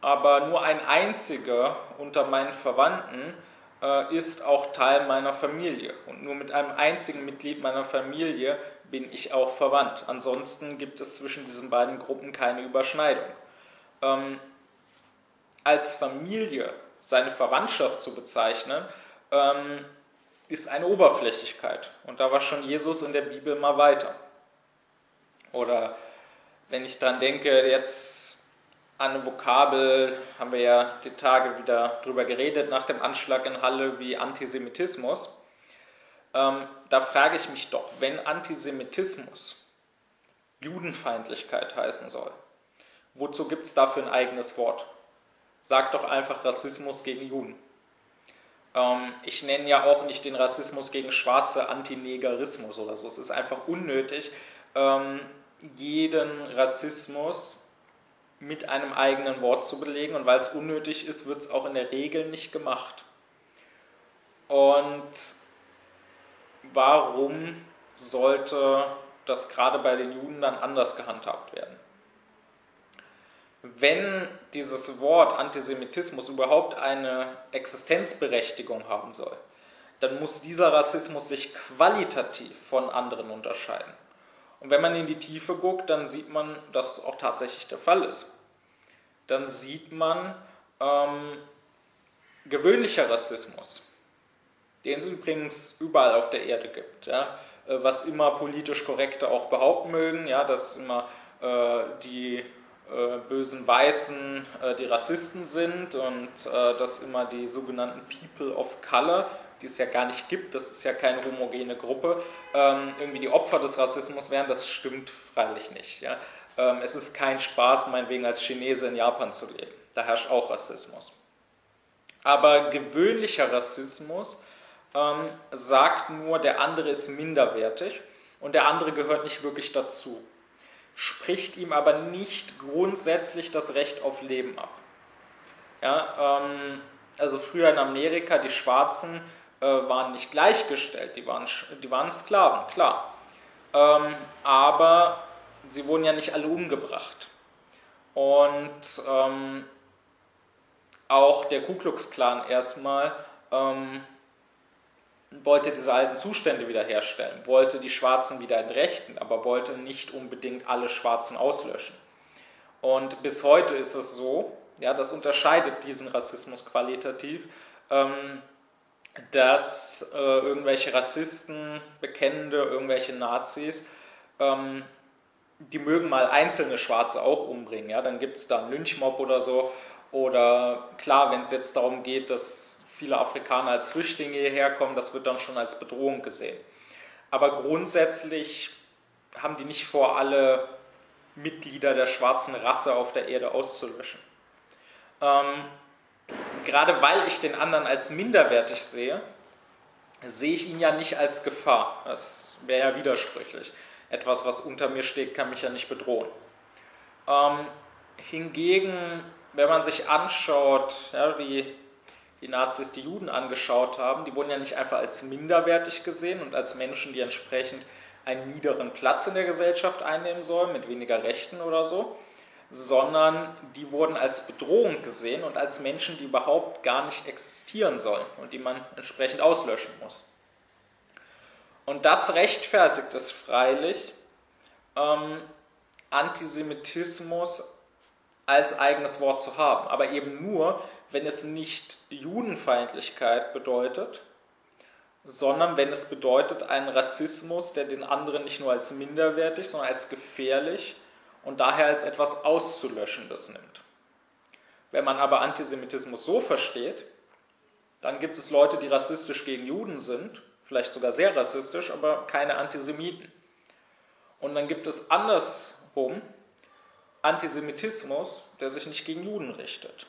Aber nur ein einziger unter meinen Verwandten äh, ist auch Teil meiner Familie. Und nur mit einem einzigen Mitglied meiner Familie bin ich auch verwandt. Ansonsten gibt es zwischen diesen beiden Gruppen keine Überschneidung. Ähm, als Familie seine Verwandtschaft zu bezeichnen, ähm, ist eine Oberflächlichkeit. Und da war schon Jesus in der Bibel mal weiter. Oder wenn ich dran denke, jetzt an eine Vokabel, haben wir ja die Tage wieder drüber geredet nach dem Anschlag in Halle wie Antisemitismus. Ähm, da frage ich mich doch, wenn Antisemitismus Judenfeindlichkeit heißen soll, wozu gibt es dafür ein eigenes Wort? Sag doch einfach Rassismus gegen Juden. Ähm, ich nenne ja auch nicht den Rassismus gegen Schwarze Antinegerismus oder so. Es ist einfach unnötig, ähm, jeden Rassismus mit einem eigenen Wort zu belegen. Und weil es unnötig ist, wird es auch in der Regel nicht gemacht. Und warum sollte das gerade bei den Juden dann anders gehandhabt werden? wenn dieses Wort Antisemitismus überhaupt eine Existenzberechtigung haben soll, dann muss dieser Rassismus sich qualitativ von anderen unterscheiden. Und wenn man in die Tiefe guckt, dann sieht man, dass es auch tatsächlich der Fall ist. Dann sieht man ähm, gewöhnlicher Rassismus, den es übrigens überall auf der Erde gibt. Ja? Äh, was immer politisch korrekte auch behaupten mögen, ja, dass immer äh, die äh, bösen Weißen äh, die Rassisten sind und dass immer die sogenannten People of Color, die es ja gar nicht gibt, das ist ja keine homogene Gruppe, ähm, irgendwie die Opfer des Rassismus wären, das stimmt freilich nicht. Ähm, es ist kein Spaß, meinetwegen als Chinese in Japan zu leben. Da herrscht auch Rassismus. Aber gewöhnlicher Rassismus ähm, sagt nur, der andere ist minderwertig und der andere gehört nicht wirklich dazu spricht ihm aber nicht grundsätzlich das Recht auf Leben ab. Ja, ähm, also früher in Amerika, die Schwarzen äh, waren nicht gleichgestellt, die waren, die waren Sklaven, klar. Ähm, aber sie wurden ja nicht alle umgebracht. Und ähm, auch der Ku Klux Klan erstmal ähm, wollte diese alten Zustände wiederherstellen, wollte die Schwarzen wieder entrechten, aber wollte nicht unbedingt alle Schwarzen auslöschen. Und bis heute ist es so, ja, das unterscheidet diesen Rassismus qualitativ, ähm, dass äh, irgendwelche Rassisten, Bekennende, irgendwelche Nazis, ähm, die mögen mal einzelne Schwarze auch umbringen. Ja? Dann gibt es da einen Lynchmob oder so. Oder klar, wenn es jetzt darum geht, dass viele Afrikaner als Flüchtlinge hierher kommen, das wird dann schon als Bedrohung gesehen. Aber grundsätzlich haben die nicht vor, alle Mitglieder der schwarzen Rasse auf der Erde auszulöschen. Ähm, gerade weil ich den anderen als minderwertig sehe, sehe ich ihn ja nicht als Gefahr. Das wäre ja widersprüchlich. Etwas, was unter mir steht, kann mich ja nicht bedrohen. Ähm, hingegen, wenn man sich anschaut, ja, wie die Nazis die Juden angeschaut haben, die wurden ja nicht einfach als minderwertig gesehen und als Menschen, die entsprechend einen niederen Platz in der Gesellschaft einnehmen sollen, mit weniger Rechten oder so, sondern die wurden als Bedrohung gesehen und als Menschen, die überhaupt gar nicht existieren sollen und die man entsprechend auslöschen muss. Und das rechtfertigt es freilich, ähm, Antisemitismus als eigenes Wort zu haben, aber eben nur, wenn es nicht Judenfeindlichkeit bedeutet, sondern wenn es bedeutet einen Rassismus, der den anderen nicht nur als minderwertig, sondern als gefährlich und daher als etwas Auszulöschendes nimmt. Wenn man aber Antisemitismus so versteht, dann gibt es Leute, die rassistisch gegen Juden sind, vielleicht sogar sehr rassistisch, aber keine Antisemiten. Und dann gibt es andersrum Antisemitismus, der sich nicht gegen Juden richtet.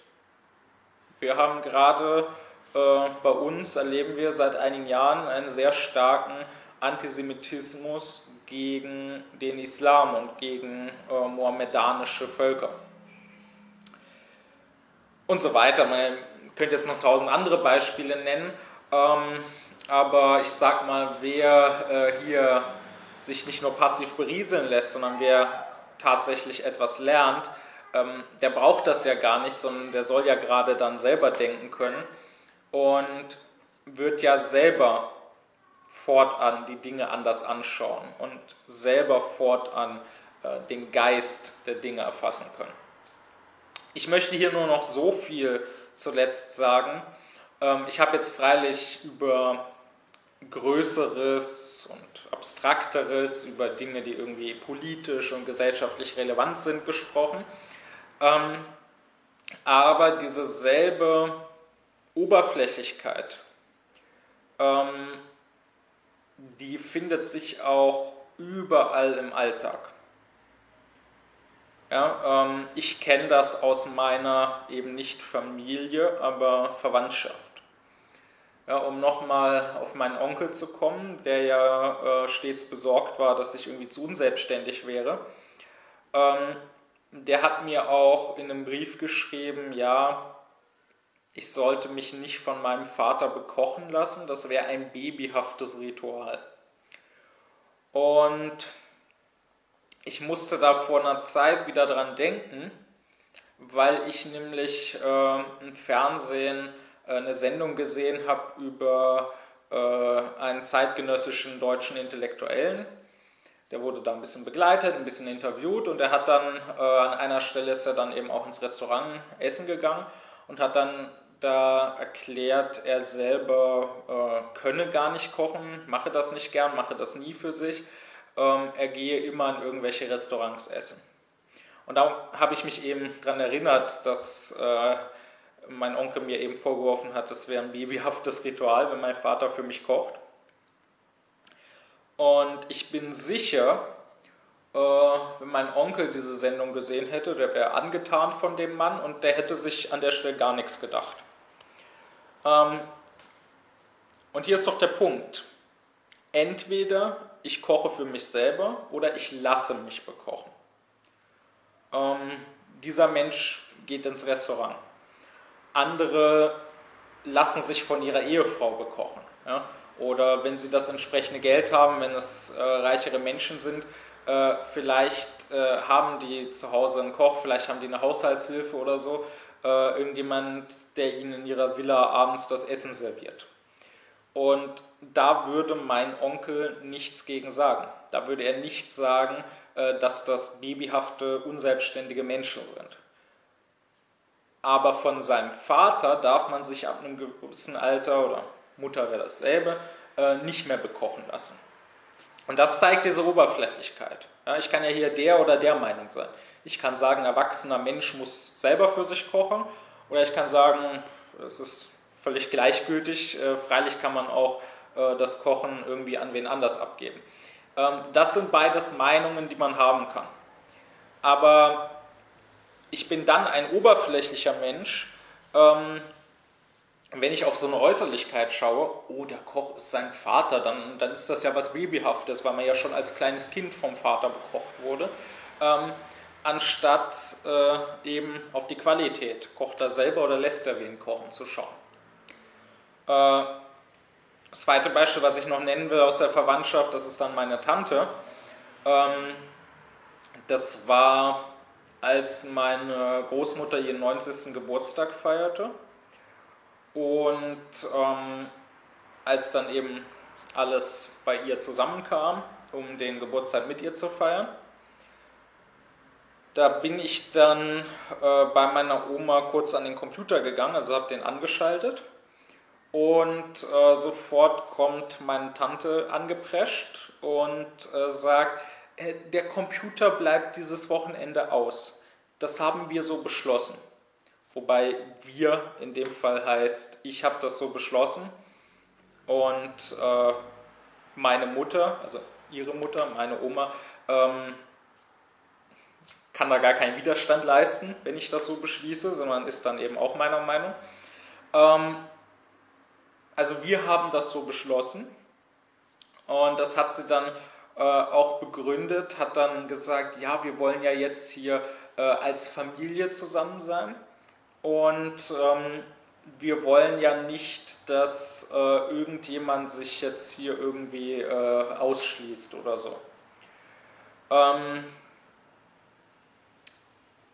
Wir haben gerade äh, bei uns erleben wir seit einigen Jahren einen sehr starken Antisemitismus gegen den Islam und gegen äh, mohammedanische Völker. Und so weiter. Man könnte jetzt noch tausend andere Beispiele nennen, ähm, aber ich sag mal, wer äh, hier sich nicht nur passiv berieseln lässt, sondern wer tatsächlich etwas lernt, ähm, der braucht das ja gar nicht, sondern der soll ja gerade dann selber denken können und wird ja selber fortan die Dinge anders anschauen und selber fortan äh, den Geist der Dinge erfassen können. Ich möchte hier nur noch so viel zuletzt sagen. Ähm, ich habe jetzt freilich über Größeres und Abstrakteres, über Dinge, die irgendwie politisch und gesellschaftlich relevant sind, gesprochen. Ähm, aber diese selbe Oberflächlichkeit, ähm, die findet sich auch überall im Alltag. Ja, ähm, ich kenne das aus meiner eben nicht Familie, aber Verwandtschaft. Ja, um nochmal auf meinen Onkel zu kommen, der ja äh, stets besorgt war, dass ich irgendwie zu unselbstständig wäre. Ähm, der hat mir auch in einem Brief geschrieben, ja, ich sollte mich nicht von meinem Vater bekochen lassen, das wäre ein babyhaftes Ritual. Und ich musste da vor einer Zeit wieder dran denken, weil ich nämlich äh, im Fernsehen äh, eine Sendung gesehen habe über äh, einen zeitgenössischen deutschen Intellektuellen. Der wurde da ein bisschen begleitet, ein bisschen interviewt und er hat dann äh, an einer Stelle ist er dann eben auch ins Restaurant essen gegangen und hat dann da erklärt, er selber äh, könne gar nicht kochen, mache das nicht gern, mache das nie für sich. Ähm, er gehe immer in irgendwelche Restaurants essen. Und da habe ich mich eben daran erinnert, dass äh, mein Onkel mir eben vorgeworfen hat, das wäre ein babyhaftes Ritual, wenn mein Vater für mich kocht. Und ich bin sicher, äh, wenn mein Onkel diese Sendung gesehen hätte, der wäre angetan von dem Mann und der hätte sich an der Stelle gar nichts gedacht. Ähm, und hier ist doch der Punkt. Entweder ich koche für mich selber oder ich lasse mich bekochen. Ähm, dieser Mensch geht ins Restaurant. Andere lassen sich von ihrer Ehefrau bekochen. Ja? Oder wenn sie das entsprechende Geld haben, wenn es äh, reichere Menschen sind, äh, vielleicht äh, haben die zu Hause einen Koch, vielleicht haben die eine Haushaltshilfe oder so äh, irgendjemand, der ihnen in ihrer Villa abends das Essen serviert. Und da würde mein Onkel nichts gegen sagen. Da würde er nicht sagen, äh, dass das babyhafte, unselbstständige Menschen sind. Aber von seinem Vater darf man sich ab einem gewissen Alter, oder Mutter wäre dasselbe, äh, nicht mehr bekochen lassen. Und das zeigt diese Oberflächlichkeit. ich kann ja hier der oder der Meinung sein. Ich kann sagen, erwachsener Mensch muss selber für sich kochen. Oder ich kann sagen, es ist völlig gleichgültig. Äh, freilich kann man auch äh, das Kochen irgendwie an wen anders abgeben. Ähm, das sind beides Meinungen, die man haben kann. Aber ich bin dann ein oberflächlicher Mensch, ähm, wenn ich auf so eine Äußerlichkeit schaue, oh, der Koch ist sein Vater, dann, dann ist das ja was Babyhaftes, weil man ja schon als kleines Kind vom Vater bekocht wurde. Ähm, anstatt äh, eben auf die Qualität, kocht er selber oder lässt er wen kochen, zu schauen. Äh, das zweite Beispiel, was ich noch nennen will aus der Verwandtschaft, das ist dann meine Tante. Ähm, das war, als meine Großmutter ihren 90. Geburtstag feierte und ähm, als dann eben alles bei ihr zusammenkam, um den Geburtstag mit ihr zu feiern da bin ich dann äh, bei meiner Oma kurz an den Computer gegangen, also habe den angeschaltet. Und äh, sofort kommt meine Tante angeprescht und äh, sagt, äh, der Computer bleibt dieses Wochenende aus. Das haben wir so beschlossen. Wobei wir in dem Fall heißt, ich habe das so beschlossen und äh, meine Mutter, also ihre Mutter, meine Oma, ähm, kann da gar keinen Widerstand leisten, wenn ich das so beschließe, sondern ist dann eben auch meiner Meinung. Ähm, also wir haben das so beschlossen und das hat sie dann äh, auch begründet, hat dann gesagt, ja, wir wollen ja jetzt hier äh, als Familie zusammen sein und ähm, wir wollen ja nicht, dass äh, irgendjemand sich jetzt hier irgendwie äh, ausschließt oder so. Ähm,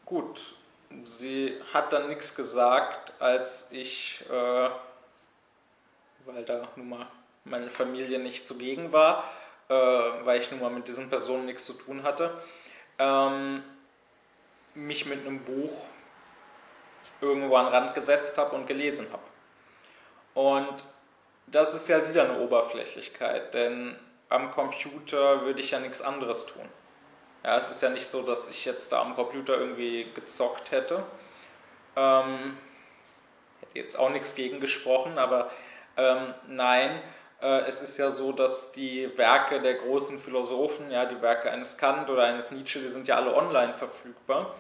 gut, sie hat dann nichts gesagt, als ich, äh, weil da nun mal meine Familie nicht zugegen war, äh, weil ich nun mal mit diesen Personen nichts zu tun hatte, ähm, mich mit einem Buch irgendwo an den Rand gesetzt habe und gelesen habe. Und das ist ja wieder eine Oberflächlichkeit, denn am Computer würde ich ja nichts anderes tun. Ja, es ist ja nicht so, dass ich jetzt da am Computer irgendwie gezockt hätte. Ähm, hätte jetzt auch nichts gegen gesprochen, aber ähm, nein, äh, es ist ja so, dass die Werke der großen Philosophen, ja, die Werke eines Kant oder eines Nietzsche, die sind ja alle online verfügbar.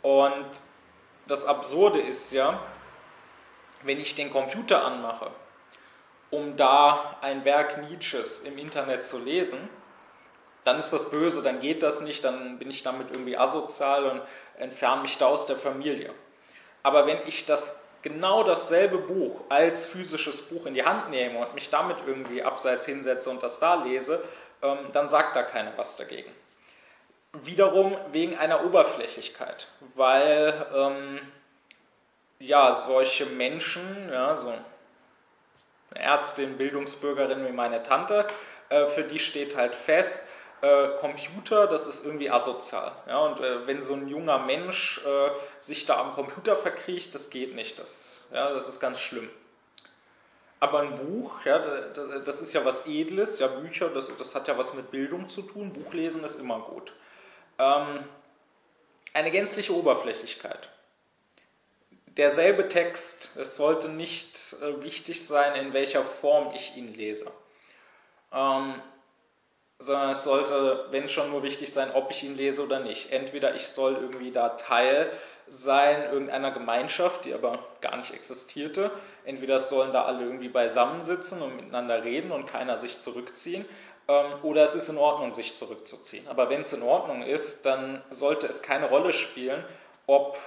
Und das Absurde ist ja, wenn ich den Computer anmache, um da ein Werk Nietzsches im Internet zu lesen, dann ist das böse, dann geht das nicht, dann bin ich damit irgendwie asozial und entferne mich da aus der Familie. Aber wenn ich das genau dasselbe Buch als physisches Buch in die Hand nehme und mich damit irgendwie abseits hinsetze und das da lese, ähm, dann sagt da keiner was dagegen. Wiederum wegen einer Oberflächlichkeit, weil ähm, ja, solche Menschen, ja, so Ärztin, Bildungsbürgerin wie meine Tante, äh, für die steht halt fest, äh, Computer, das ist irgendwie asozial. Ja, und äh, wenn so ein junger Mensch äh, sich da am Computer verkriecht, das geht nicht. Das, ja, das ist ganz schlimm. Aber ein Buch, ja, das ist ja was Edles, ja, Bücher, das, das hat ja was mit Bildung zu tun. Buchlesen ist immer gut. Ähm, eine gänzliche Oberflächlichkeit. Derselbe Text, es sollte nicht äh, wichtig sein, in welcher Form ich ihn lese. Ähm, sondern es sollte, wenn schon nur wichtig sein, ob ich ihn lese oder nicht. Entweder ich soll irgendwie da Teil sein irgendeiner Gemeinschaft, die aber gar nicht existierte. Entweder sollen da alle irgendwie beisammensitzen und miteinander reden und keiner sich zurückziehen. Ähm, oder es ist in Ordnung, sich zurückzuziehen. Aber wenn es in Ordnung ist, dann sollte es keine Rolle spielen, ob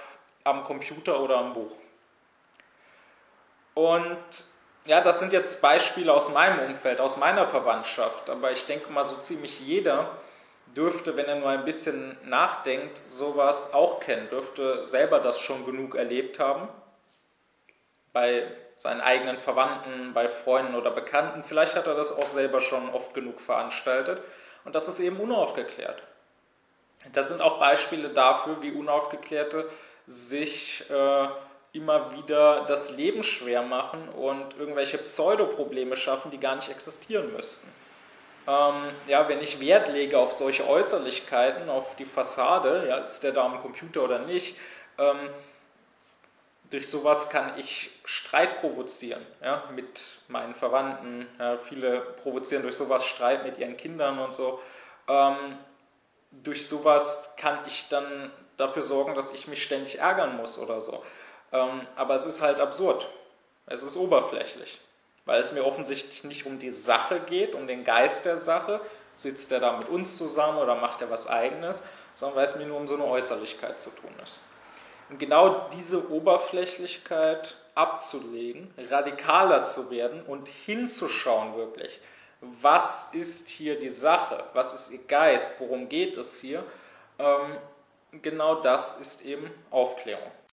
am Computer oder am Buch. Und ja, das sind jetzt Beispiele aus meinem Umfeld, aus meiner Verwandtschaft, aber ich denke mal, so ziemlich jeder dürfte, wenn er nur ein bisschen nachdenkt, sowas auch kennen, dürfte selber das schon genug erlebt haben. Bei seinen eigenen Verwandten, bei Freunden oder Bekannten. Vielleicht hat er das auch selber schon oft genug veranstaltet. Und das ist eben unaufgeklärt. Das sind auch Beispiele dafür, wie Unaufgeklärte sich äh, immer wieder das Leben schwer machen und irgendwelche Pseudoprobleme schaffen, die gar nicht existieren müssten. Ähm, ja, wenn ich Wert lege auf solche Äußerlichkeiten, auf die Fassade, ja, ist der da am Computer oder nicht, ähm, durch sowas kann ich Streit provozieren ja, mit meinen Verwandten. Ja, viele provozieren durch sowas Streit mit ihren Kindern und so. Ähm, durch sowas kann ich dann dafür sorgen, dass ich mich ständig ärgern muss oder so. Ähm, aber es ist halt absurd. Es ist oberflächlich, weil es mir offensichtlich nicht um die Sache geht, um den Geist der Sache. Sitzt er da mit uns zusammen oder macht er was Eigenes, sondern weil es mir nur um so eine Äußerlichkeit zu tun ist. Und genau diese Oberflächlichkeit abzulegen, radikaler zu werden und hinzuschauen wirklich, was ist hier die Sache, was ist ihr Geist, worum geht es hier, ähm, genau das ist eben Aufklärung.